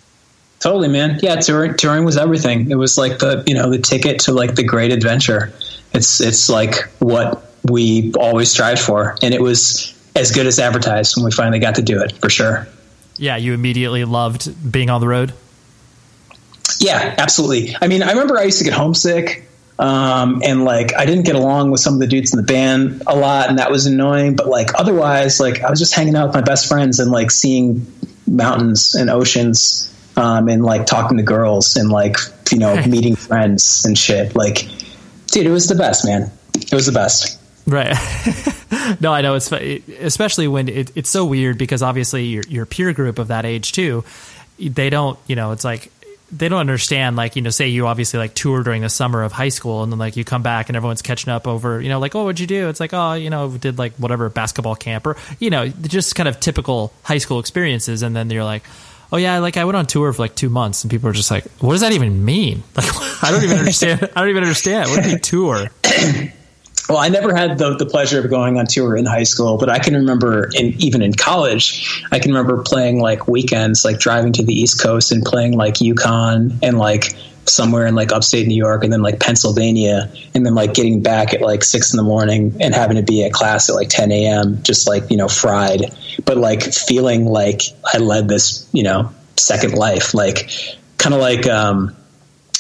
Totally, man. Yeah, touring, touring was everything. It was like the you know the ticket to like the great adventure. It's it's like what we always strived for, and it was as good as advertised when we finally got to do it for sure. Yeah, you immediately loved being on the road. Yeah, absolutely. I mean, I remember I used to get homesick. Um, and like I didn't get along with some of the dudes in the band a lot, and that was annoying. But like otherwise, like I was just hanging out with my best friends and like seeing mountains and oceans um, and like talking to girls and like you know meeting friends and shit. Like, dude, it was the best, man. It was the best. Right. no, I know it's especially when it, it's so weird because obviously your your peer group of that age too, they don't, you know, it's like they don't understand like you know say you obviously like tour during the summer of high school and then like you come back and everyone's catching up over you know like oh what'd you do? It's like oh you know did like whatever basketball camp or you know just kind of typical high school experiences and then you're like oh yeah like i went on tour for like two months and people are just like what does that even mean? Like i don't even understand i don't even understand. What do you tour well, I never had the, the pleasure of going on tour in high school, but I can remember, in, even in college, I can remember playing like weekends, like driving to the East Coast and playing like UConn and like somewhere in like upstate New York and then like Pennsylvania, and then like getting back at like six in the morning and having to be at class at like 10 a.m., just like, you know, fried, but like feeling like I led this, you know, second life, like kind of like, um,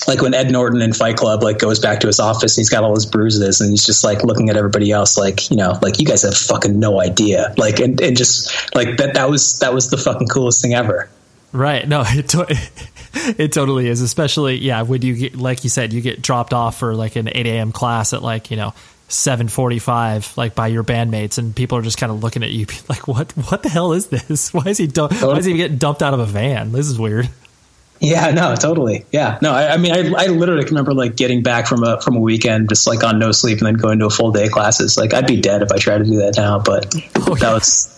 like when Ed Norton in Fight Club like goes back to his office, he's got all his bruises, and he's just like looking at everybody else, like you know, like you guys have fucking no idea, like and, and just like that that was that was the fucking coolest thing ever. Right? No, it to- it totally is. Especially yeah, when you get like you said, you get dropped off for like an eight a.m. class at like you know. 745 like by your bandmates and people are just kind of looking at you like what what the hell is this why is he why is he getting dumped out of a van this is weird yeah, no, totally. Yeah, no, I, I mean, I, I literally remember like getting back from a from a weekend just like on no sleep and then going to a full day of classes. Like I'd be dead if I tried to do that now, but oh, that was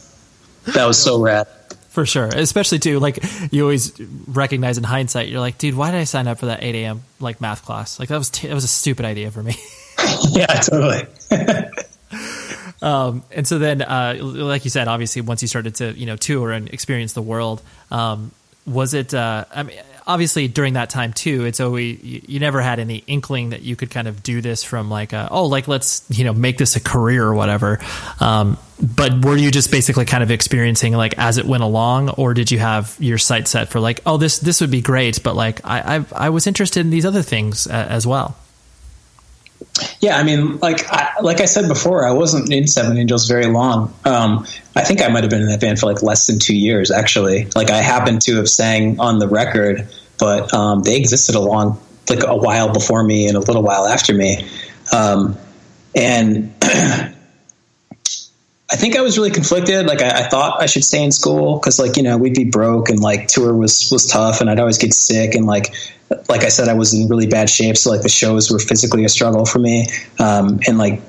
that was so rad. For sure, especially too, like you always recognize in hindsight, you're like, dude, why did I sign up for that 8 a.m. like math class? Like that was t- that was a stupid idea for me. yeah, totally. um, and so then, uh, like you said, obviously, once you started to you know tour and experience the world, um, was it? Uh, I mean, obviously during that time too, it's always you, you, never had any inkling that you could kind of do this from like a, oh like let's you know make this a career or whatever. Um, but were you just basically kind of experiencing like as it went along, or did you have your sight set for like oh this this would be great, but like I I, I was interested in these other things uh, as well. Yeah, I mean, like I, like I said before, I wasn't in Seven Angels very long. Um, I think I might have been in that band for like less than two years, actually. Like I happened to have sang on the record, but um, they existed a long, like a while before me and a little while after me. Um, and I think I was really conflicted. Like I, I thought I should stay in school because, like you know, we'd be broke and like tour was was tough, and I'd always get sick and like like I said, I was in really bad shape, so like the shows were physically a struggle for me. Um, and like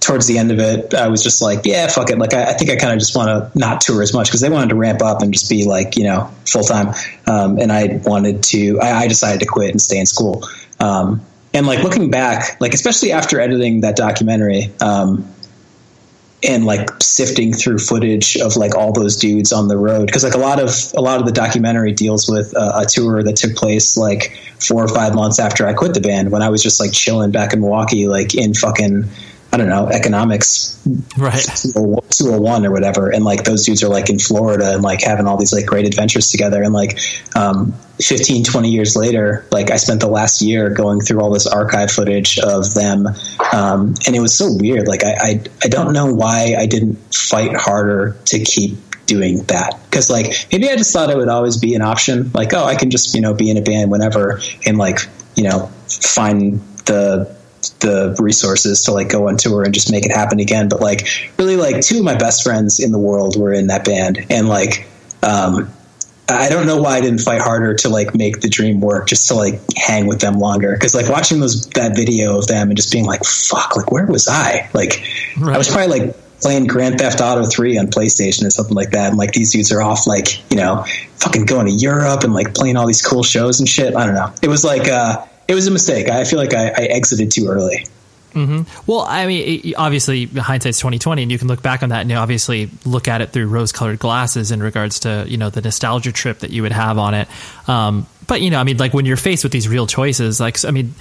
towards the end of it, I was just like, yeah, fuck it. Like I, I think I kind of just want to not tour as much because they wanted to ramp up and just be like, you know, full time. Um, and I wanted to. I, I, decided to quit and stay in school. Um, and like looking back, like especially after editing that documentary, um, and like sifting through footage of like all those dudes on the road. Because like a lot of a lot of the documentary deals with uh, a tour that took place like four or five months after I quit the band when I was just like chilling back in Milwaukee like in fucking I don't know, economics, right? 201 or whatever. And like those dudes are like in Florida and like having all these like great adventures together. And like um, 15, 20 years later, like I spent the last year going through all this archive footage of them. Um, and it was so weird. Like I, I, I don't know why I didn't fight harder to keep doing that because like maybe I just thought it would always be an option like oh I can just you know be in a band whenever and like you know find the the resources to like go on tour and just make it happen again. But like really like two of my best friends in the world were in that band and like um I don't know why I didn't fight harder to like make the dream work, just to like hang with them longer. Because like watching those that video of them and just being like, "Fuck!" Like where was I? Like right. I was probably like playing Grand Theft Auto Three on PlayStation or something like that. And like these dudes are off like you know fucking going to Europe and like playing all these cool shows and shit. I don't know. It was like uh, it was a mistake. I feel like I, I exited too early. Mm-hmm. Well, I mean, obviously, hindsight's twenty twenty, and you can look back on that and obviously look at it through rose-colored glasses in regards to you know the nostalgia trip that you would have on it. Um, but you know, I mean, like when you're faced with these real choices, like I mean,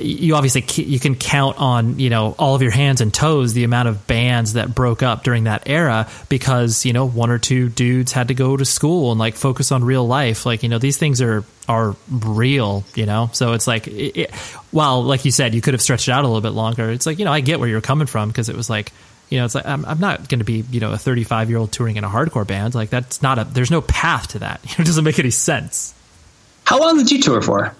you obviously you can count on you know all of your hands and toes the amount of bands that broke up during that era because you know one or two dudes had to go to school and like focus on real life. Like you know these things are are real you know? So it's like it, like you said you could have stretched it out a little bit longer it's like you know I get where you're coming from because it was like you know it's like I'm, I'm not going to be you know a 35 year old touring in a hardcore band. Like that's not a there's no path to that. It doesn't make any sense. How long did you tour for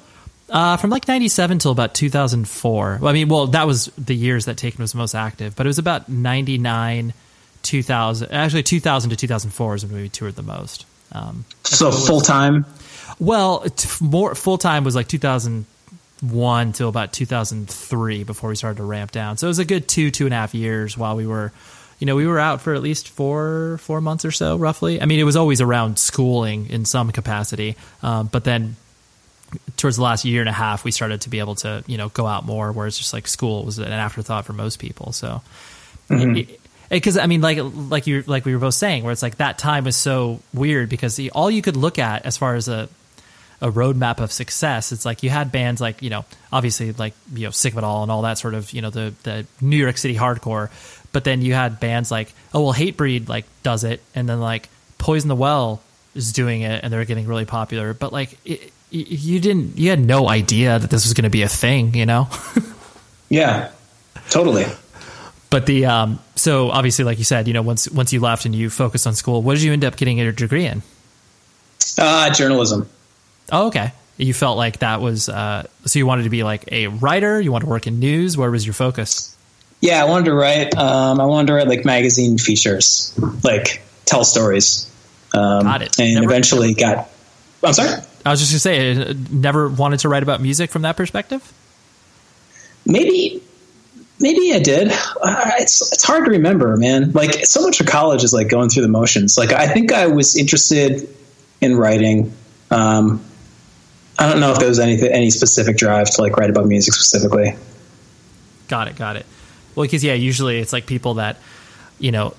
uh, from like 97 till about 2004. Well, I mean, well, that was the years that Taken was most active, but it was about 99, 2000. Actually, 2000 to 2004 is when we toured the most. Um, so full time? Well, t- more full time was like 2001 till about 2003 before we started to ramp down. So it was a good two two and a half years while we were, you know, we were out for at least four four months or so, roughly. I mean, it was always around schooling in some capacity, um, but then towards the last year and a half, we started to be able to, you know, go out more. Whereas just like school was an afterthought for most people. So. Mm-hmm because I mean, like like you like we were both saying, where it's like that time was so weird because the, all you could look at as far as a a roadmap of success, it's like you had bands like you know obviously like you know Sick of It All and all that sort of you know the the New York City hardcore, but then you had bands like oh well Hatebreed like does it, and then like Poison the Well is doing it, and they're getting really popular, but like it, you didn't you had no idea that this was going to be a thing, you know? yeah, totally. But the um, so obviously, like you said, you know, once once you left and you focused on school, what did you end up getting your degree in? Uh, journalism. Oh, okay. You felt like that was uh, so you wanted to be like a writer. You wanted to work in news. Where was your focus? Yeah, I wanted to write. Um, I wanted to write like magazine features, like tell stories. Um, got it. And never, eventually got. I'm sorry. I was just gonna say, uh, never wanted to write about music from that perspective. Maybe maybe I did. It's it's hard to remember, man. Like so much of college is like going through the motions. Like I think I was interested in writing. Um, I don't know if there was any any specific drive to like write about music specifically. Got it. Got it. Well, because yeah, usually it's like people that you know,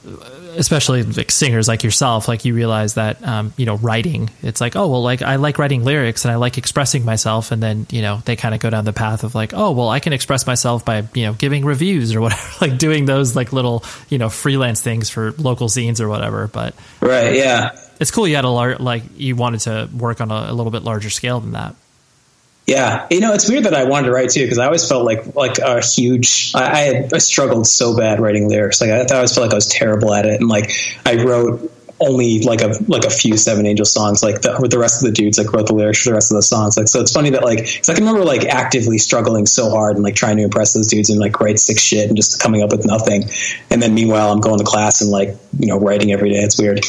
especially like singers like yourself, like you realize that, um, you know, writing, it's like, oh, well, like I like writing lyrics and I like expressing myself. And then, you know, they kind of go down the path of like, oh, well, I can express myself by, you know, giving reviews or whatever, like doing those like little, you know, freelance things for local scenes or whatever. But, right. Yeah. It's cool. You had a large, like you wanted to work on a, a little bit larger scale than that. Yeah, you know, it's weird that I wanted to write too because I always felt like like a huge. I, I, had I struggled so bad writing lyrics. Like I, I always felt like I was terrible at it, and like I wrote only like a like a few Seven Angel songs. Like the, with the rest of the dudes, like wrote the lyrics for the rest of the songs. Like so, it's funny that like cause I can remember like actively struggling so hard and like trying to impress those dudes and like write sick shit and just coming up with nothing. And then meanwhile, I'm going to class and like you know writing every day. It's weird.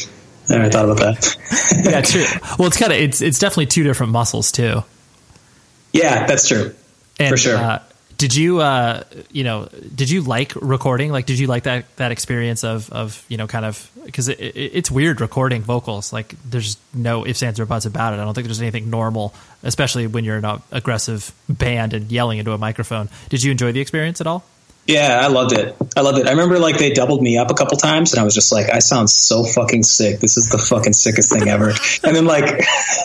I never thought about that. yeah, true. Well, it's kind of it's it's definitely two different muscles too. Yeah, that's true. And, for sure. Uh, did you, uh, you know, did you like recording? Like, did you like that that experience of of you know, kind of because it, it, it's weird recording vocals. Like, there's no ifs, ands, or buts about it. I don't think there's anything normal, especially when you're in an aggressive band and yelling into a microphone. Did you enjoy the experience at all? Yeah, I loved it. I loved it. I remember like they doubled me up a couple times, and I was just like, I sound so fucking sick. This is the fucking sickest thing ever. and then like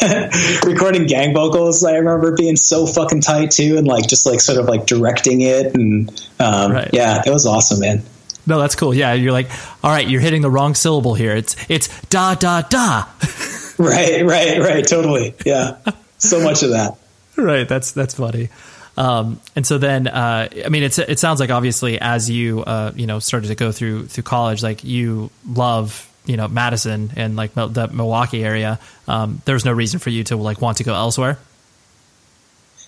recording gang vocals, I remember being so fucking tight too, and like just like sort of like directing it, and um, right. yeah, it was awesome, man. No, that's cool. Yeah, you're like, all right, you're hitting the wrong syllable here. It's it's da da da. right, right, right. Totally. Yeah, so much of that. Right. That's that's funny. Um, and so then, uh, I mean, it's, it sounds like obviously as you, uh, you know, started to go through, through college, like you love, you know, Madison and like the Milwaukee area. Um, there's no reason for you to like want to go elsewhere.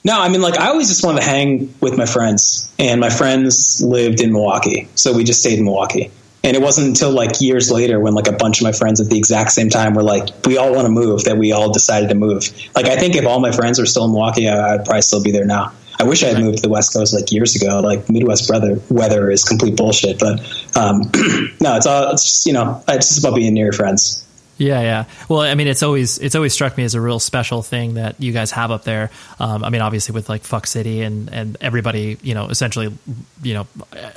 No, I mean, like I always just wanted to hang with my friends, and my friends lived in Milwaukee, so we just stayed in Milwaukee. And it wasn't until like years later when like a bunch of my friends at the exact same time were like, we all want to move that we all decided to move. Like I think if all my friends were still in Milwaukee, I'd probably still be there now. I wish I had moved to the West Coast like years ago. Like Midwest weather, weather is complete bullshit. But um, no, it's all it's just, you know it's just about being near your friends. Yeah, yeah. Well, I mean, it's always it's always struck me as a real special thing that you guys have up there. Um, I mean, obviously with like Fuck City and and everybody, you know, essentially, you know,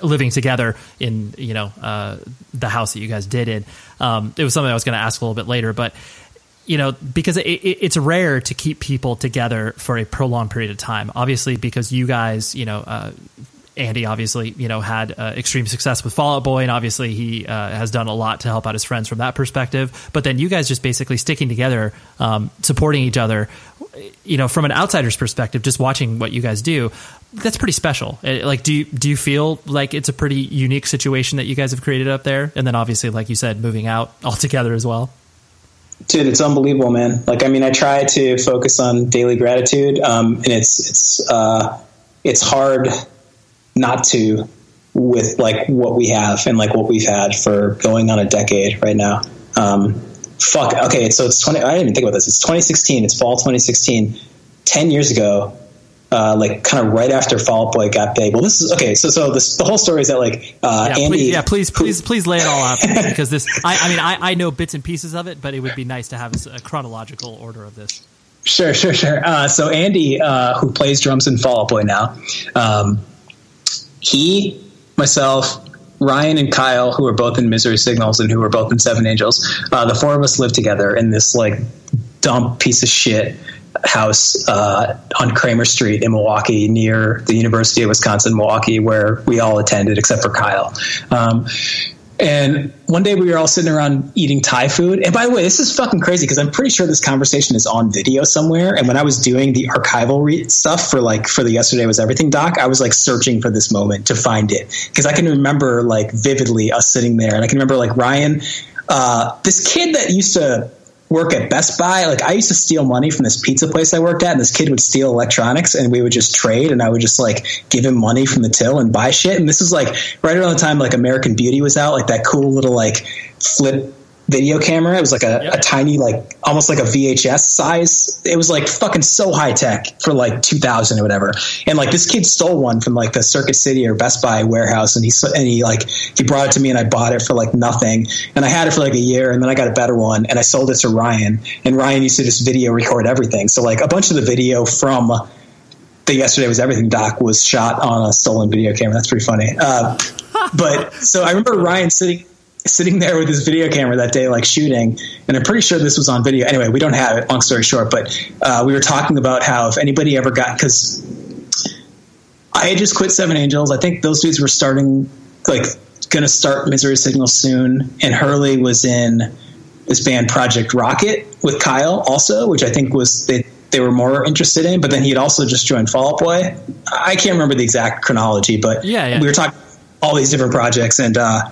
living together in you know uh, the house that you guys did in. Um, it was something I was going to ask a little bit later, but you know, because it, it, it's rare to keep people together for a prolonged period of time. Obviously, because you guys, you know, uh, Andy obviously, you know, had uh, extreme success with Fall Out Boy, and obviously he uh, has done a lot to help out his friends from that perspective. But then you guys just basically sticking together, um, supporting each other, you know, from an outsider's perspective, just watching what you guys do, that's pretty special. Uh, like, do you do you feel like it's a pretty unique situation that you guys have created up there? And then obviously, like you said, moving out altogether as well. Dude, it's unbelievable, man. Like, I mean, I try to focus on daily gratitude, um, and it's it's uh, it's hard not to with like what we have and like what we've had for going on a decade right now. Um, fuck. Okay, so it's twenty. I didn't even think about this. It's 2016. It's fall 2016. Ten years ago, uh, like kind of right after Fall Out Boy got big. Well, this is okay. So, so this, the whole story is that like uh, Yeah, Andy. please, yeah, please, please, please lay it all out because this. I, I mean, I, I know bits and pieces of it, but it would be nice to have a chronological order of this. Sure, sure, sure. Uh, so Andy, uh, who plays drums in Fall Out Boy now, um, he, myself, Ryan, and Kyle, who are both in Misery Signals and who are both in Seven Angels, uh, the four of us lived together in this like dump piece of shit house uh, on Cramer Street in Milwaukee, near the University of Wisconsin Milwaukee, where we all attended except for Kyle. Um, and one day we were all sitting around eating Thai food. And by the way, this is fucking crazy because I'm pretty sure this conversation is on video somewhere. And when I was doing the archival re- stuff for like for the Yesterday Was Everything doc, I was like searching for this moment to find it because I can remember like vividly us sitting there, and I can remember like Ryan, uh, this kid that used to work at Best Buy. Like I used to steal money from this pizza place I worked at, and this kid would steal electronics, and we would just trade, and I would just like give him money from the till and buy shit. And this is like right around the time like American Beauty was out, like that cool little like flip video camera. It was like a, Yep. a tiny, like almost like a VHS size. It was like fucking so high tech for like 2000 or whatever. And like this kid stole one from like the Circuit City or Best Buy warehouse, and he and he like he brought it to me, and I bought it for like nothing. And I had it for like a year, and then I got a better one, and I sold it to Ryan. And Ryan used to just video record everything. So like a bunch of the video from the yesterday was everything doc was shot on a stolen video camera. That's pretty funny. Uh, but so I remember Ryan sitting sitting there with his video camera that day, like shooting, and I'm pretty sure this was on video. Anyway, we don't have it. Long story short, but uh, we were talking about how if anybody ever got because I had just quit Seven Angels. I think those dudes were starting like going to start Misery Signal soon, and Hurley was in this band Project Rocket with Kyle also, which I think was they they were more interested in. But then he had also just joined Fall Out Boy. I can't remember the exact chronology, but Yeah, yeah. we were talking all these different projects and. uh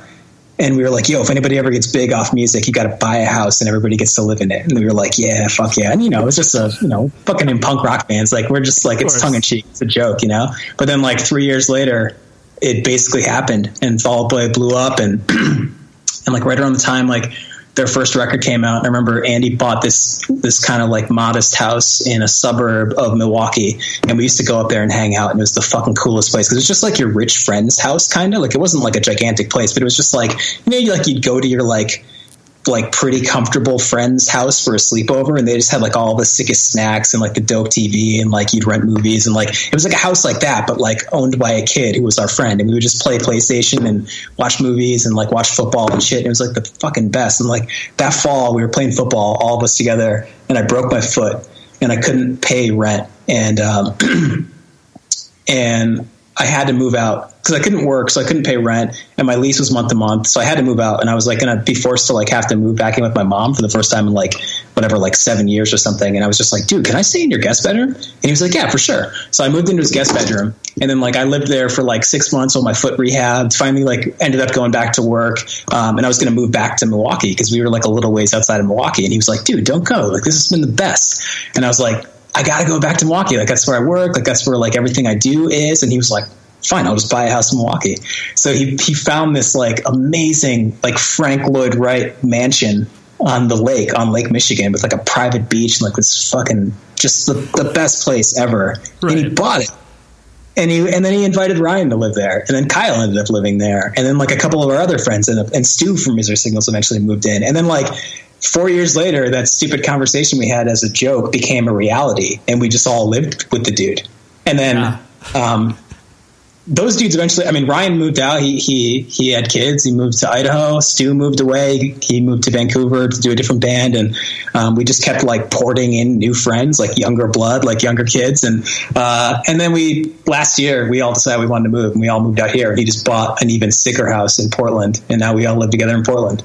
and we were like, "Yo, if anybody ever gets big off music, you got to buy a house and everybody gets to live in it." And we were like, "Yeah, fuck yeah!" And you know, it's just a you know, fucking in punk rock bands, like we're just like it's tongue in cheek, it's a joke, you know. But then like three years later, it basically happened, and Fall Out Boy blew up, and and like right around the time like their first record came out, and I remember Andy bought this this kind of like modest house in a suburb of Milwaukee, and we used to go up there and hang out, and it was the fucking coolest place. Because it was just like your rich friend's house, kind of like it wasn't like a gigantic place, but it was just like you know, like you'd go to your like like pretty comfortable friend's house for a sleepover and they just had like all the sickest snacks and like the dope TV and like you'd rent movies and like it was like a house like that but like owned by a kid who was our friend and we would just play PlayStation and watch movies and like watch football and shit and it was like the fucking best and like that fall we were playing football all of us together and I broke my foot and I couldn't pay rent and um and I had to move out because I couldn't work, so I couldn't pay rent, and my lease was month to month, so I had to move out, and I was like to be forced to like have to move back in with my mom for the first time in like whatever, like seven years or something, and I was just like, dude, can I stay in your guest bedroom? And he was like, yeah, for sure. So I moved into his guest bedroom, and then like I lived there for like six months while my foot rehabbed. Finally, like ended up going back to work, um, and I was to move back to Milwaukee because we were like a little ways outside of Milwaukee, and he was like, dude, don't go, like this has been the best, and I was like. I gotta go back to Milwaukee. Like that's where I work. Like that's where like everything I do is. And he was like, fine, I'll just buy a house in Milwaukee. So he, he found this like amazing, like Frank Lloyd Wright mansion on the lake, on Lake Michigan with like a private beach and like this fucking, just the, the best place ever. And he bought it. And he, and then he invited Ryan to live there. And then Kyle ended up living there. And then like a couple of our other friends ended up, and Stu from Misery Signals eventually moved in. And then like four years later, that stupid conversation we had as a joke became a reality. And we just all lived with the dude. And then, Yeah. um, those dudes eventually. I mean, Ryan moved out. He he he had kids. He moved to Idaho. Stu moved away. He moved to Vancouver to do a different band, and um, we just kept like porting in new friends, like younger blood, like younger kids, and uh, and then we last year we all decided we wanted to move, and we all moved out here. He just bought an even sicker house in Portland, and now we all live together in Portland.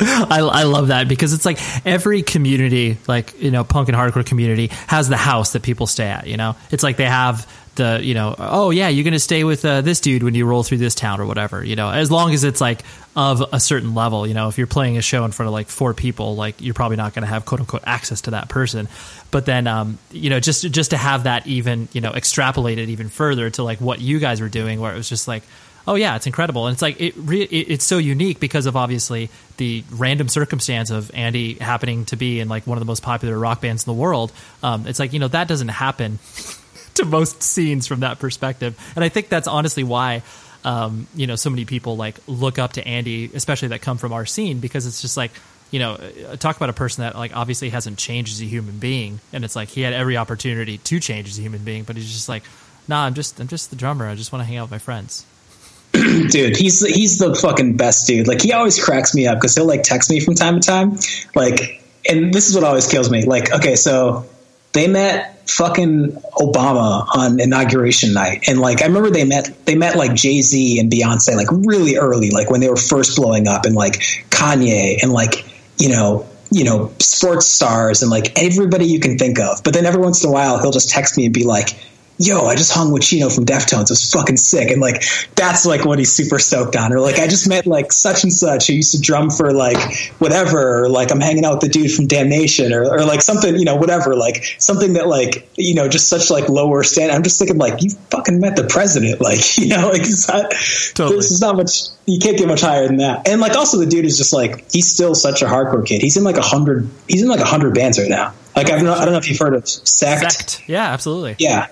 I, I love that because it's like every community, like you know, punk and hardcore community, has the house that people stay at. You know, it's like they have the you know, oh yeah, you're going to stay with uh, this dude when you roll through this town or whatever. You know, as long as it's like of a certain level. You know, if you're playing a show in front of like four people, like you're probably not going to have quote unquote access to that person. But then, um, you know, just just to have that even you know extrapolated even further to like what you guys were doing, where it was just like Oh yeah, it's incredible, and it's like it, re- it, it's so unique because of obviously the random circumstance of Andy happening to be in like one of the most popular rock bands in the world. Um, it's like you know that doesn't happen to most scenes from that perspective, and I think that's honestly why um, you know so many people like look up to Andy, especially that come from our scene, because it's just like you know uh, talk about a person that like obviously hasn't changed as a human being, and it's like he had every opportunity to change as a human being, but he's just like, nah, I'm just I'm just the drummer. I just want to hang out with my friends. dude he's he's the fucking best dude like he always cracks me up because he'll like text me from time to time like and this is what always kills me like okay so they met fucking obama on inauguration night. And like i remember they met they met like jay-z and beyonce like really early like when they were first blowing up and like kanye and like you know you know sports stars and like everybody you can think of. But then every once in a while he'll just text me and be like yo, I just hung with Chino from Deftones. It was fucking sick. And like, that's like what he's super stoked on. Or like, I just met like such and such who used to drum for like whatever. Or like, I'm hanging out with the dude from Damnation or, or like something, you know, whatever. Like something that like, you know, just such like lower stand. I'm just thinking like, you fucking met the president. Like, you know, like it's not, totally. this is not much, you can't get much higher than that. And like, also the dude is just like, he's still such a hardcore kid. He's in like a hundred, he's in like a hundred bands right now. Like, I've not, I don't know if you've heard of Sect. Sect. Yeah, absolutely. Yeah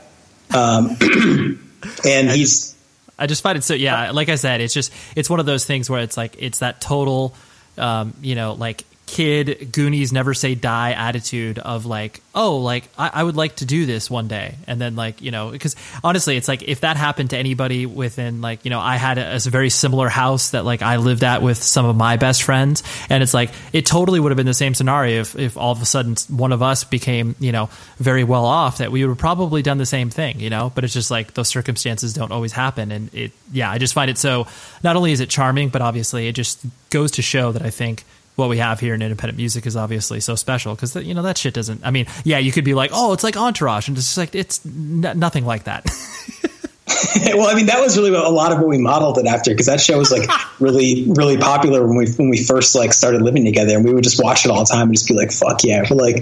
um, and he's. I just find it so yeah. Like I said, it's just it's one of those things where it's like it's that total, um, you know, like kid Goonies never say die attitude of like, oh, like I, I, would like to do this one day, and then like you know, because honestly, it's like if that happened to anybody within like you know, I had a, a, very similar house that like I lived at with some of my best friends, and it's like it totally would have been the same scenario if if all of a sudden one of us became you know very well off that we would have probably done the same thing, you know, but it's just like those circumstances don't always happen, and it yeah, I just find it so not only is it charming, but obviously it just goes to show that I think what we have here in independent music is obviously so special because you know that shit doesn't. I mean, yeah, you could be like, oh, it's like Entourage, and it's just like it's n- nothing like that. well, I mean, that was really a lot of what we modeled it after because that show was like really, really popular when we when we first like started living together, and we would just watch it all the time and just be like, "Fuck yeah!" We're like,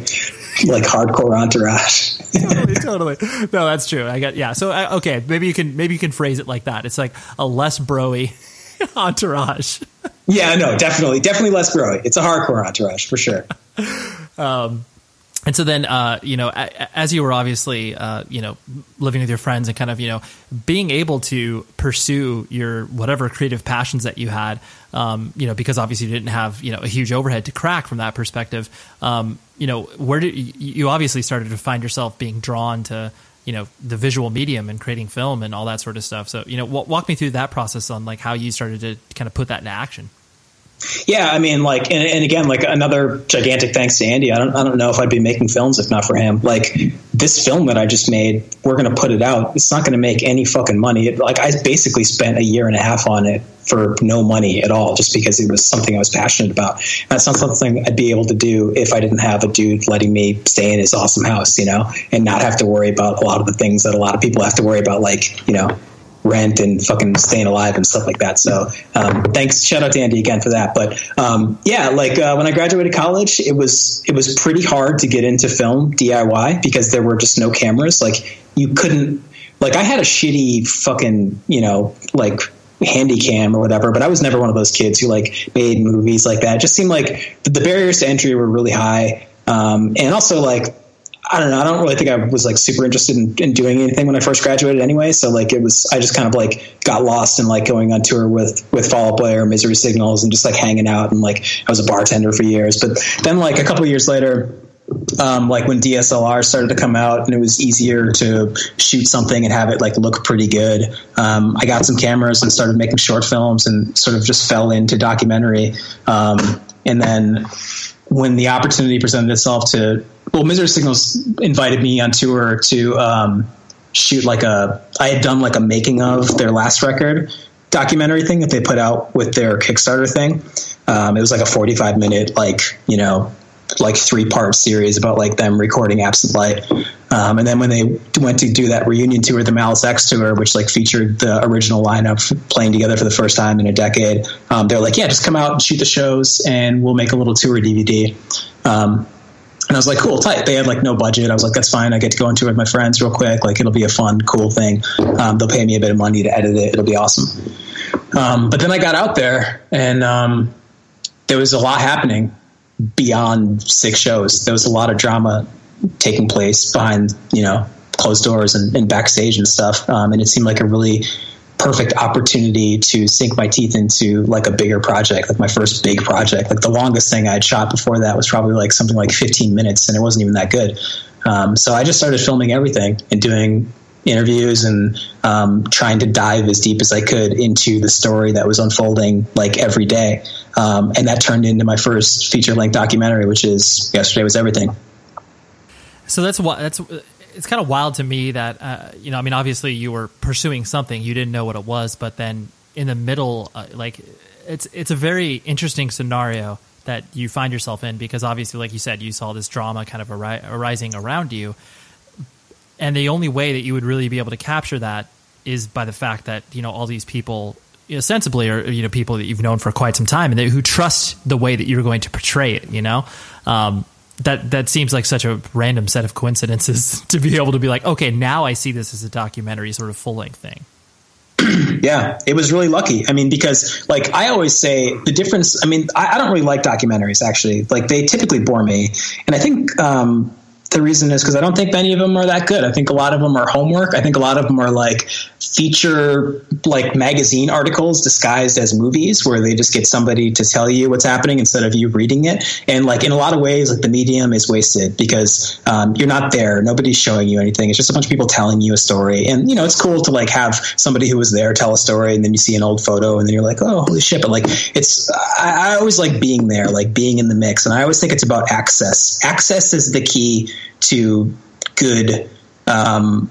like hardcore entourage. totally, totally. No, that's true. I got yeah. So uh, okay, maybe you can maybe you can phrase it like that. It's like a less broy entourage. Yeah, no, definitely, definitely less growing. It's a hardcore entourage for sure. um, and so then, uh, you know, as you were obviously, uh, you know, living with your friends and kind of, you know, being able to pursue your whatever creative passions that you had, um, you know, because obviously you didn't have, you know, a huge overhead to crack from that perspective. Um, you know, where did you obviously started to find yourself being drawn to, you know the visual medium and creating film and all that sort of stuff. So you know, w- walk me through that process on like how you started to kind of put that into action. Yeah, I mean, like, and, and, again, like another gigantic thanks to Andy. I don't, I don't know if I'd be making films if not for him. Like this film that I just made, we're going to put it out. It's not going to make any fucking money. It, like I basically spent a year and a half on it for no money at all, just because it was something I was passionate about. That's not something I'd be able to do if I didn't have a dude letting me stay in his awesome house, you know, and not have to worry about a lot of the things that a lot of people have to worry about, like, you know, rent and fucking staying alive and stuff like that. So um, thanks, shout out to Andy again for that. But um, yeah, like uh, when I graduated college, it was it was pretty hard to get into film DIY because there were just no cameras. Like you couldn't. Like I had a shitty fucking you know like handy cam or whatever but i was never one of those kids who like made movies like that it just seemed like the barriers to entry were really high um, and also like I don't know. I don't really think I was like super interested in, in, doing anything when I first graduated anyway. So like it was, I just kind of like got lost in like going on tour with, with Fall Out Boy or Misery Signals and just like hanging out. And like I was a bartender for years. But then like a couple years later, um, like when DSLR started to come out and it was easier to shoot something and have it like look pretty good. Um, I got some cameras and started making short films and sort of just fell into documentary. Um, and then when the opportunity presented itself to well, Misery Signals invited me on tour to um, shoot like a. I had done like a making of their last record documentary thing that they put out with their Kickstarter thing. Um, it was like a forty-five minute, like you know, like three-part series about like them recording Absent Light. Um, and then when they went to do that reunion tour, the Malice X tour, which like featured the original lineup playing together for the first time in a decade, um, they're like, "Yeah, just come out and shoot the shows, and we'll make a little tour DVD." Um, and I was like, cool, tight. They had like no budget. I was like, that's fine. I get to go into it with my friends real quick. Like, it'll be a fun, cool thing. Um, they'll pay me a bit of money to edit it. It'll be awesome. Um, but then I got out there and um, there was a lot happening beyond six shows. There was a lot of drama taking place behind, you know, closed doors and, and backstage and stuff. Um, and it seemed like a really perfect opportunity to sink my teeth into like a bigger project, like my first big project. Like the longest thing I had shot before that was probably like something like 15 minutes, and it wasn't even that good. Um, so I just started filming everything and doing interviews and um, trying to dive as deep as I could into the story that was unfolding like every day. Um, and that turned into my first feature length documentary, which is Yesterday Was Everything. So that's why that's it's kind of wild to me that uh, you know I mean obviously you were pursuing something you didn't know what it was but then in the middle uh, like it's it's a very interesting scenario that you find yourself in because obviously like you said you saw this drama kind of ari- arising around you. And the only way that you would really be able to capture that is by the fact that you know all these people you know, sensibly are you know people that you've known for quite some time and they, who trust the way that you're going to portray it you know? Um, that that seems like such a random set of coincidences to be able to be like okay now i see this as a documentary sort of full length thing yeah, it was really lucky. I mean, because like I always say, the difference. I mean, I, I don't really like documentaries actually. Like they typically bore me, and I think um, the reason is because I don't think many of them are that good. I think a lot of them are homework. I think a lot of them are like feature like magazine articles disguised as movies where they just get somebody to tell you what's happening instead of you reading it. And like in a lot of ways, like the medium is wasted because um, you're not there. Nobody's showing you anything. It's just a bunch of people telling you a story. And you know, it's cool to like have somebody who was there tell a story, and then you see an old photo, and then you're like, oh, holy shit! But like, it's I, I always like being there, like being in the mix, and I always think it's about access. Access is the key to good um,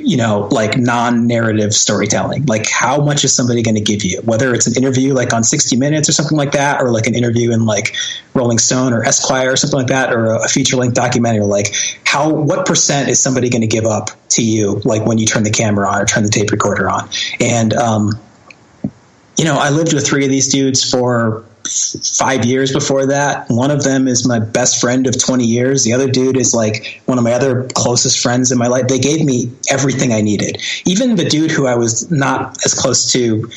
you know, like non-narrative storytelling. Like how much is somebody going to give you? Whether it's an interview like on 60 Minutes or something like that, or like an interview in like Rolling Stone or Esquire or something like that, or a feature-length documentary. Like how, what percent is somebody going to give up to you? Like when you turn the camera on or turn the tape recorder on. And, um, you know, I lived with three of these dudes for five years before that. One of them is my best friend of 20 years. The other dude is like one of my other closest friends in my life. They gave me everything I needed. Even the dude who I was not as close to,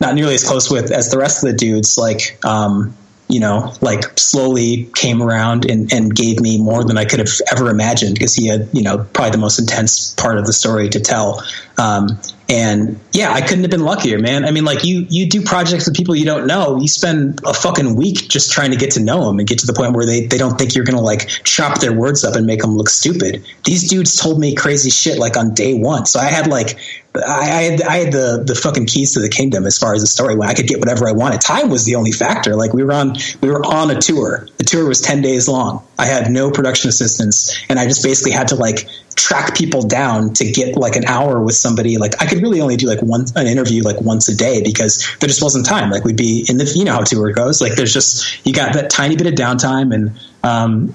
not nearly as close with as the rest of the dudes, like, um, you know, like slowly came around and, and gave me more than I could have ever imagined because he had, you know, probably the most intense part of the story to tell. Um, and yeah, I couldn't have been luckier, man. I mean, like you, you do projects with people you don't know. You spend a fucking week just trying to get to know them and get to the point where they, they don't think you're to like chop their words up and make them look stupid. These dudes told me crazy shit like on day one. So I had like, I, had, I had the, the fucking keys to the kingdom as far as the story went. I could get whatever I wanted. Time was the only factor. Like we were on, we were on a tour. The tour was 10 days long. I had no production assistance and I just basically had to like track people down to get like an hour with somebody. Like I could really only do like one an interview like once a day because there just wasn't time. Like we'd be in the you know how tour goes. Like there's just you got that tiny bit of downtime and um,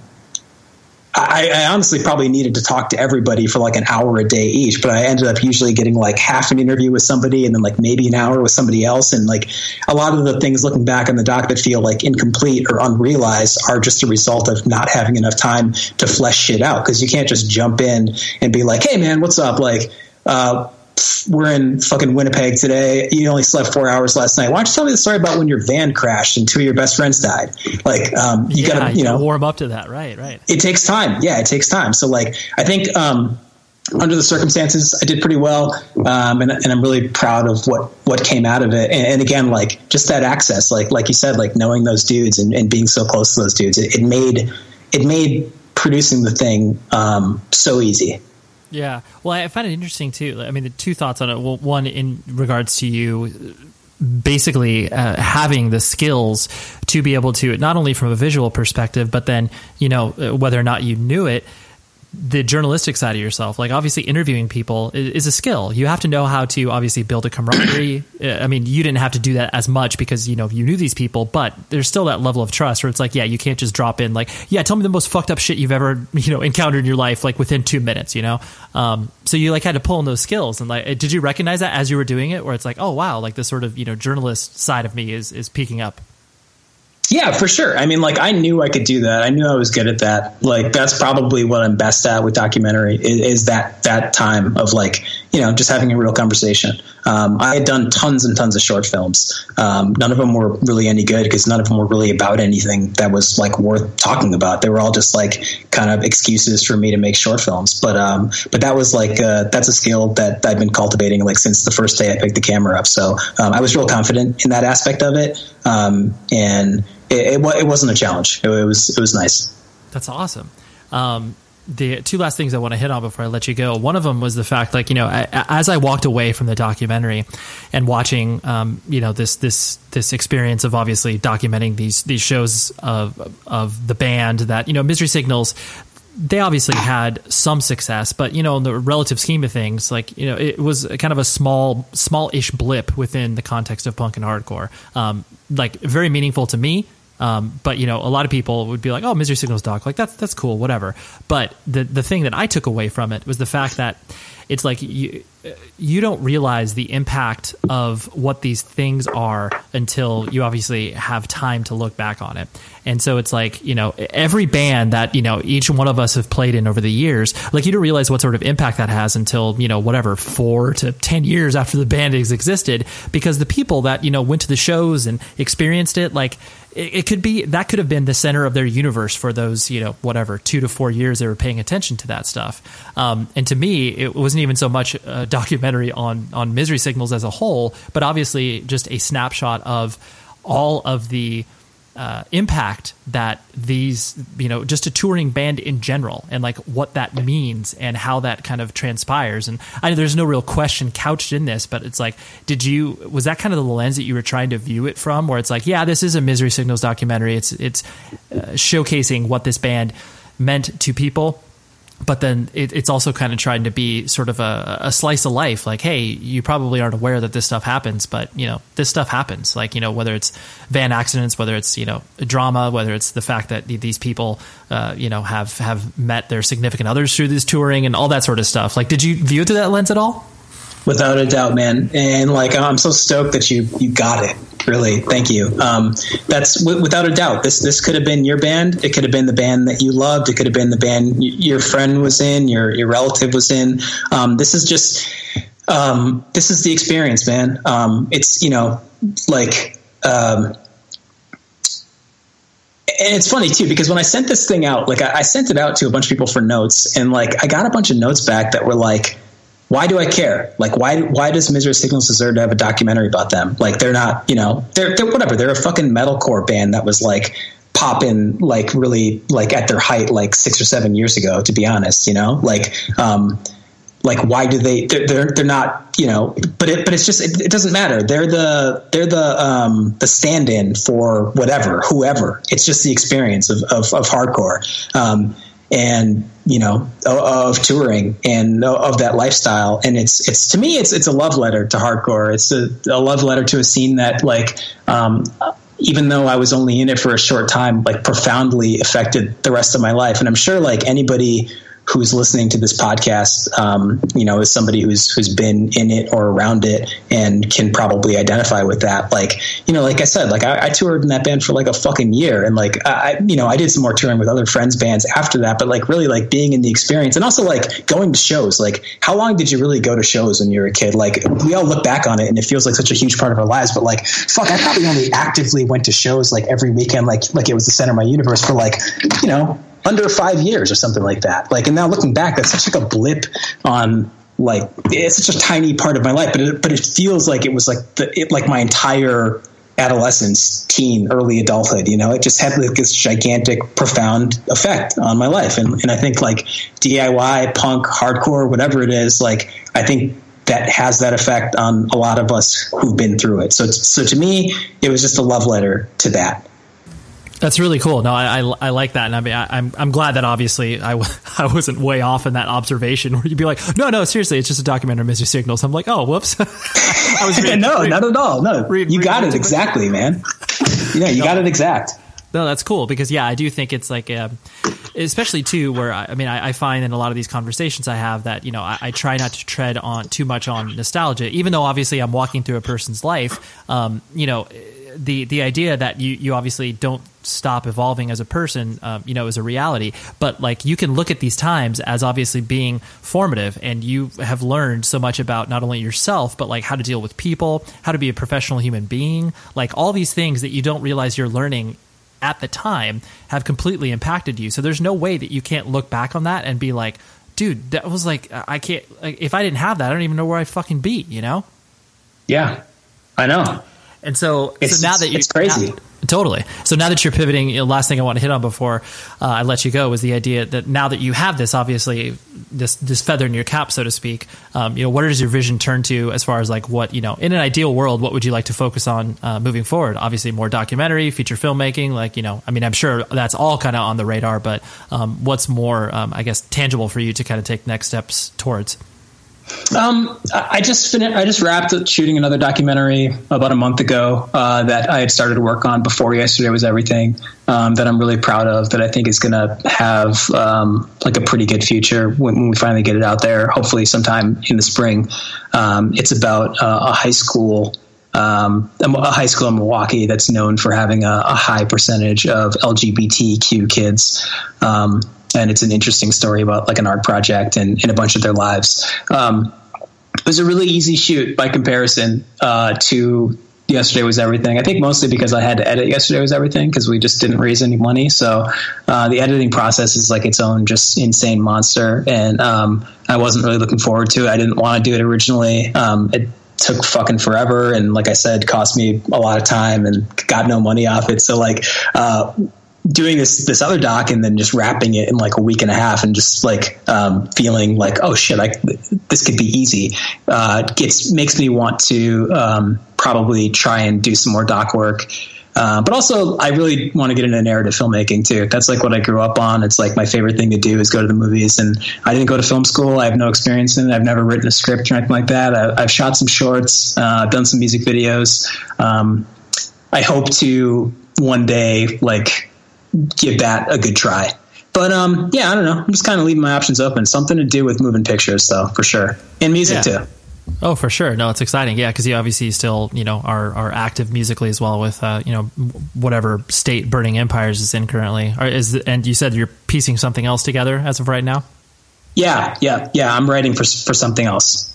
I, I, honestly probably needed to talk to everybody for like an hour a day each, but I ended up usually getting like half an interview with somebody and then like maybe an hour with somebody else. And like a lot of the things looking back on the doc that feel like incomplete or unrealized are just a result of not having enough time to flesh shit out. Cause you can't just jump in and be like, Hey man, what's up? Like, uh, we're in fucking Winnipeg today. You only slept four hours last night. Why don't you tell me the story about when your van crashed and two of your best friends died? Like, um, you yeah, gotta, you, know, warm up to that. Right. Right. It takes time. Yeah. It takes time. So like, I think, um, under the circumstances, I did pretty well, um, and, and, I'm really proud of what what came out of it. And, and, again, like just that access, like like you said, like knowing those dudes and, and being so close to those dudes, it, it made it made producing the thing um, so easy. Yeah. Well, I find it interesting too. I mean, the two thoughts on it. Well, one in regards to you basically uh, having the skills to be able to not only from a visual perspective, but then you know whether or not you knew it the journalistic side of yourself like obviously interviewing people is, a skill. You have to know how to obviously build a camaraderie. I mean you didn't have to do that as much because you know you knew these people but there's still that level of trust where it's like yeah you can't just drop in like yeah tell me the most fucked up shit you've ever you know encountered in your life like within two minutes you know? Um, so you like had to pull in those skills and like did you recognize that as you were doing it where it's like oh wow like this sort of you know journalist side of me is is peaking up yeah, for sure. I mean, like I knew I could do that. I knew I was good at that. Like that's probably what I'm best at with documentary is, is that that time of like you know, just having a real conversation. Um, I had done tons and tons of short films. Um, none of them were really any good because none of them were really about anything that was like worth talking about. They were all just like kind of excuses for me to make short films. But um, but that was like uh, that's a skill that I've been cultivating like since the first day I picked the camera up. So um, I was real confident in that aspect of it, um, and it, it, it, wasn't a challenge. It, it, was it was nice. That's awesome. Um, the two last things I want to hit on before I let you go. One of them was the fact, like you know, I, as I walked away from the documentary and watching, um, you know, this this this experience of obviously documenting these these shows of of the band that you know, Misery Signals. They obviously had some success, but you know, in the relative scheme of things, like you know, it was kind of a small, small-ish blip within the context of punk and hardcore. Um, like very meaningful to me, um, but you know, a lot of people would be like, "Oh, Misery Signals Doc, like that's that's cool, whatever." But the the thing that I took away from it was the fact that it's like you you don't realize the impact of what these things are until you obviously have time to look back on it. And so it's like, you know, every band that, you know, each one of us have played in over the years, like you don't realize what sort of impact that has until, you know, whatever, four to 10 years after the band has existed because the people that, you know, went to the shows and experienced it, like, it, it, could be that could have been the center of their universe for those you know whatever two to four years they were paying attention to that stuff. Um, and to me it wasn't even so much a documentary on on misery signals as a whole but obviously just a snapshot of all of the uh, impact that these, you know, just a touring band in general and like what that means and how that kind of transpires. And I know there's no real question couched in this, but it's like, did you, was that kind of the lens that you were trying to view it from where it's like, yeah, this is a Misery Signals documentary. It's, it's uh, showcasing what this band meant to people but then it, it's also kind of trying to be sort of a, a, slice of life like hey you probably aren't aware that this stuff happens but you know this stuff happens. Like you know whether it's van accidents whether it's you know drama whether it's the fact that these people uh, you know have have met their significant others through this touring and all that sort of stuff. Like did you view it through that lens at all? Without a doubt man. And like i'm so stoked that you you got it really? Thank you. Um, that's w- without a doubt this this could have been your band. It could have been the band that you loved. It could have been the band y- your friend was in your your relative was in. Um, this is just um, this is the experience man. Um, it's you know like um, and it's funny too because when I sent this thing out, like I, I, sent it out to a bunch of people for notes, and like I got a bunch of notes back that were like, why do I care? Like, why why does Misery Signals deserve to have a documentary about them? Like, they're not, you know, they're, they're whatever. They're a fucking metalcore band that was like popping like really like at their height like six or seven years ago. To be honest, you know, like, um, like why do they? They're they're, they're not, you know, but it but it's just it, it doesn't matter. They're the they're the um the stand-in for whatever whoever. It's just the experience of of, of hardcore. Um, and you know of touring and of that lifestyle. And it's it's to me it's it's a love letter to hardcore. It's a, a love letter to a scene that like um, even though I was only in it for a short time like profoundly affected the rest of my life. And I'm sure like anybody who's listening to this podcast, um, you know, is somebody who's who's been in it or around it and can probably identify with that. Like, you know, like I said, like I, I toured in that band for like a fucking year, and like I, you know, I did some more touring with other friends' bands after that. But like, really, like being in the experience, and also like going to shows. Like, how long did you really go to shows when you were a kid? Like, we all look back on it, and it feels like such a huge part of our lives. But like, fuck, I probably only actively went to shows like every weekend, like like it was the center of my universe for like, you know under five years or something like that. Like, and now looking back, that's such like a blip on like it's such a tiny part of my life, but it, but it feels like it was like the it, like my entire adolescence, teen, early adulthood. You know, it just had like this gigantic, profound effect on my life, and and I think like DIY, punk, hardcore, whatever it is, like I think that has that effect on a lot of us who've been through it. So so to me, it was just a love letter to that. That's really cool. No, I, I, I like that, and I mean, I, am I'm, I'm glad that obviously I w- I wasn't way off in that observation where you'd be like, no, no, seriously, it's just a documentary, Misery Signals. I'm like, oh, whoops. I was reading, no, not at all. No, read, you got it exactly, man. Yeah, you no. got it exact. No, that's cool because yeah, I do think it's like, um, especially too, where I, I mean, I, I, find in a lot of these conversations I have that you know I, I, try not to tread on too much on nostalgia, even though obviously I'm walking through a person's life. Um, you know the the idea that you you obviously don't stop evolving as a person, um, you know, is a reality. But like you can look at these times as obviously being formative, and you have learned so much about not only yourself but like how to deal with people, how to be a professional human being, like all these things that you don't realize you're learning at the time have completely impacted you. So there's no way that you can't look back on that and be like, dude, that was like I can't. Like, if I didn't have that, I don't even know where I'd fucking be. You know? Yeah, I know. And so, It's- so now that you, it's crazy. now- totally. So now that you're pivoting, you know, last thing I want to hit on before uh, I let you go was the idea that now that you have this, obviously, this this feather in your cap, so to speak. Um, you know, what does your vision turn to as far as like what you know in an ideal world? What would you like to focus on uh, moving forward? Obviously, more documentary, feature filmmaking. Like you know, I mean, I'm sure that's all kind of on the radar. But um, what's more, um, I guess, tangible for you to kind of take next steps towards? Um, I just finished. I just wrapped up shooting another documentary about a month ago uh, that I had started to work on before yesterday was everything. Um, that I'm really proud of. That I think is going to have um, like a pretty good future when, when we finally get it out there. Hopefully, sometime in the spring. Um, it's about uh, a high school. Um, a high school in Milwaukee that's known for having a, a high percentage of LGBTQ kids. And it's an interesting story about like an art project and, and a bunch of their lives. Um, it was a really easy shoot by comparison uh, to yesterday was everything. I think mostly because I had to edit yesterday was everything because we just didn't raise any money. So uh, the editing process is like its own just insane monster, and um, I wasn't really looking forward to it. I didn't want to do it originally. Um, it took fucking forever, and like I said, cost me a lot of time and got no money off it. So like. Uh, doing this this other doc and then just wrapping it in like a week and a half and just like um, feeling like oh shit I, this could be easy. Uh, gets makes me want to um, probably try and do some more doc work. Uh, but also I really want to get into narrative filmmaking too. That's like what I grew up on. It's like my favorite thing to do is go to the movies and I didn't go to film school. I have no experience in it. I've never written a script or anything like that. I, I've shot some shorts uh, done some music videos. Um, I hope to one day like give that a good try. But um, yeah, I don't know. I'm just kind of leaving my options open. Something to do with moving pictures, though, for sure, and music Yeah. too. Oh, for sure. No, it's exciting. Yeah, because you obviously still, you know, are are active musically as well with, uh, you know, whatever state Burning Empires is in currently. Or is and you said you're piecing something else together as of right now. Yeah, yeah, yeah. I'm writing for for something else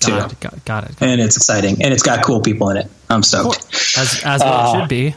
too, Got it. Got, got it. and it's exciting, and it's got cool people in it. I'm stoked. As as Uh, it should be.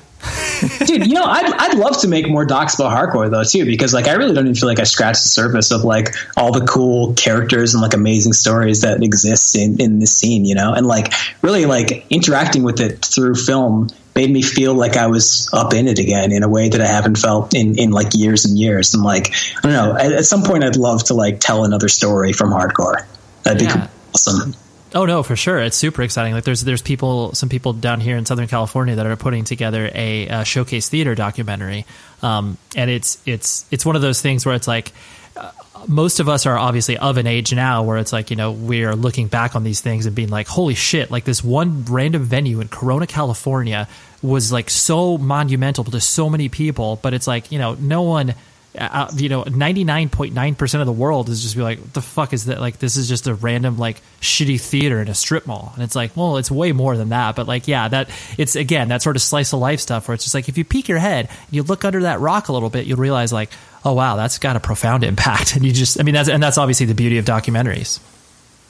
Dude you know I'd, I'd love to make more docs about hardcore though too because like i really don't even feel like i scratched the surface of like all the cool characters and like amazing stories that exist in, in this scene you know? And like really like interacting with it through film made me feel like i was up in it again in a way that i haven't felt in, in like years and years. And like i don't know at, at some point i'd love to like tell another story from hardcore. That'd be Yeah. awesome Oh no, for sure. It's super exciting. Like there's there's people, some people down here in Southern California that are putting together a, uh showcase theater documentary, um, and it's it's it's one of those things where it's like. uh, Most of us are obviously of an age now where it's like, you know, we are looking back on these things and being like, holy shit, like this one random venue in Corona, California was like so monumental to so many people. But it's like, you know, no one, uh, you know, 99.9% of the world is just be like, what the fuck is that? Like, this is just a random, like, shitty theater in a strip mall. And it's like, well, it's way more than that. But, like, yeah, that it's again, that sort of slice of life stuff where it's just like, if you peek your head and you look under that rock a little bit, you'll realize, like, oh, wow, that's got a profound impact. And you just, I mean, that's, and that's obviously the beauty of documentaries.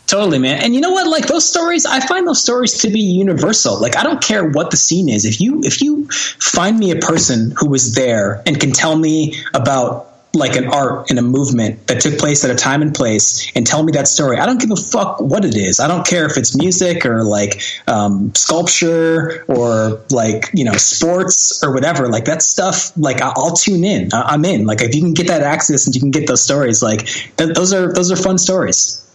Totally, man. And you know what? Like those stories, I find those stories to be universal. Like I don't care what the scene is. If you if you find me a person who was there and can tell me about like an art and a movement that took place at a time and place and tell me that story. I don't give a fuck what it is. I don't care if it's music or like um, sculpture or like, you know, sports or whatever. Like that stuff, like I'll tune in. I- I'm in. Like if you can get that access and you can get those stories, like th- those are, those are fun stories.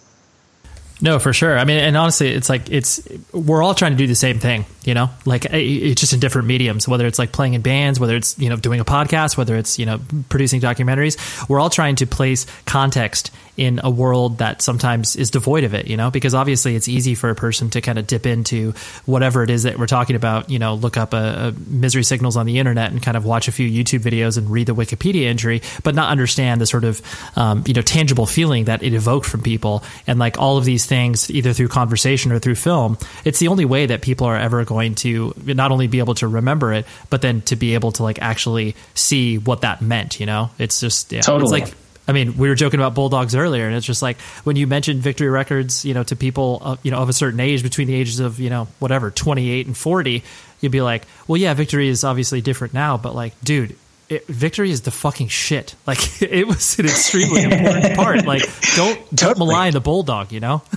No, for sure. I mean, and honestly, it's like it's we're all trying to do the same thing, you know, like it's just in different mediums. Whether it's like playing in bands, whether it's you know doing a podcast, whether it's you know producing documentaries, we're all trying to place context in a world that sometimes is devoid of it, you know, because obviously it's easy for a person to kind of dip into whatever it is that we're talking about, you know, look up a, a misery signals on the internet and kind of watch a few YouTube videos and read the Wikipedia entry, but not understand the sort of um, you know tangible feeling that it evoked from people, and like all of these things, either through conversation or through film, it's the only way that people are ever going going to not only be able to remember it, but then to be able to like actually see what that meant. You know, it's just yeah, Totally. It's like I mean, we were joking about bulldogs earlier, and it's just like when you mentioned Victory Records, you know, to people, uh, you know, of a certain age, between the ages of you know whatever, twenty eight and forty, you'd be like, well, yeah, Victory is obviously different now, but like, dude. It, victory is the fucking shit. Like it was an extremely important part. Like don't don't Totally. malign the bulldog. You know.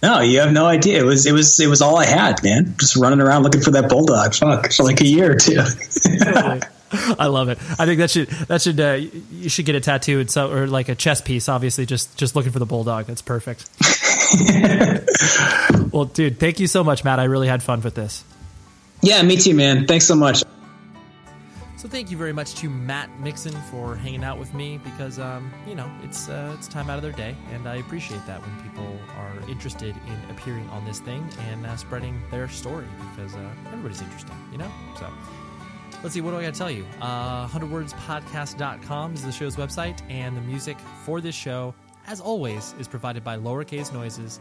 No, you have no idea. It was it was it was all I had, man. Just running around looking for that bulldog. Fuck, for like a year or two. I love it. I think that should that should uh, you should get a tattoo and so or like a chess piece. Obviously, just just looking for the bulldog. That's perfect. well, dude, thank you so much, Matt. I really had fun with this. yeah, me too, man. Thanks so much. So thank you very much to Matt Mixon for hanging out with me because um, you know it's uh, it's time out of their day, and I appreciate that when people are interested in appearing on this thing and uh, spreading their story because uh, everybody's interesting, you know. So let's see, what do I got to tell you? Uh, 100wordspodcast.com is the show's website, and the music for this show, as always, is provided by Lowercase Noises.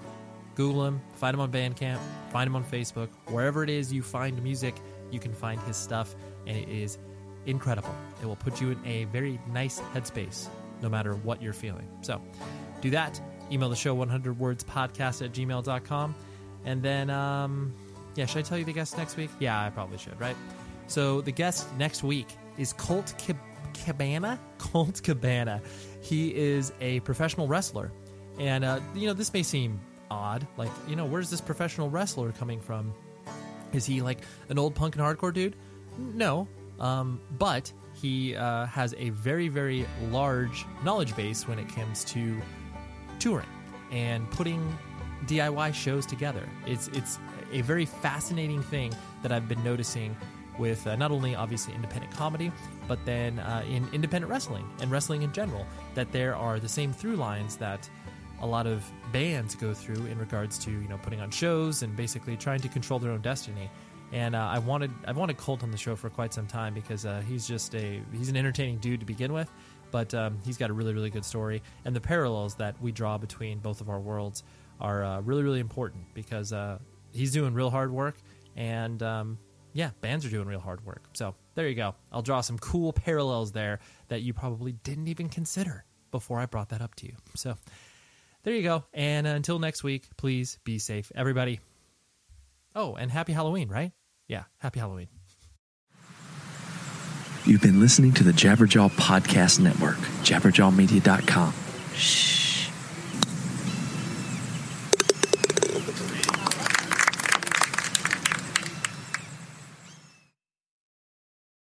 Google him, find him on Bandcamp, find him on Facebook, wherever it is you find music, you can find his stuff, and it is incredible. It will put you in a very nice headspace, no matter what you're feeling. So do that. Email the show 100wordspodcast at gmail.com. And then, um, yeah, should I tell you the guest next week? Yeah, I probably should, right? So the guest next week is Colt Cab- Cabana. Colt Cabana. He is a professional wrestler. And, uh, you know, this may seem odd. Like, you know, where's this professional wrestler coming from? Is he like an old punk and hardcore dude? No. Um, but he uh, has a very, very large knowledge base when it comes to touring and putting DIY shows together. It's it's a very fascinating thing that I've been noticing with uh, not only obviously independent comedy, but then uh, in independent wrestling and wrestling in general. That there are the same through lines that a lot of bands go through in regards to you know putting on shows and basically trying to control their own destiny. And uh, I wanted I've wanted Colt on the show for quite some time because uh, he's just a he's an entertaining dude to begin with, but um, he's got a really really good story. And the parallels that we draw between both of our worlds are uh, really really important because uh, he's doing real hard work and um, yeah, bands are doing real hard work. So there you go. I'll draw some cool parallels there that you probably didn't even consider before I brought that up to you. So there you go. And uh, until next week, please be safe, everybody. Oh, and happy Halloween, right? Yeah, happy Halloween. You've been listening to the Jabberjaw Podcast Network, jabberjawmedia.com. Shh.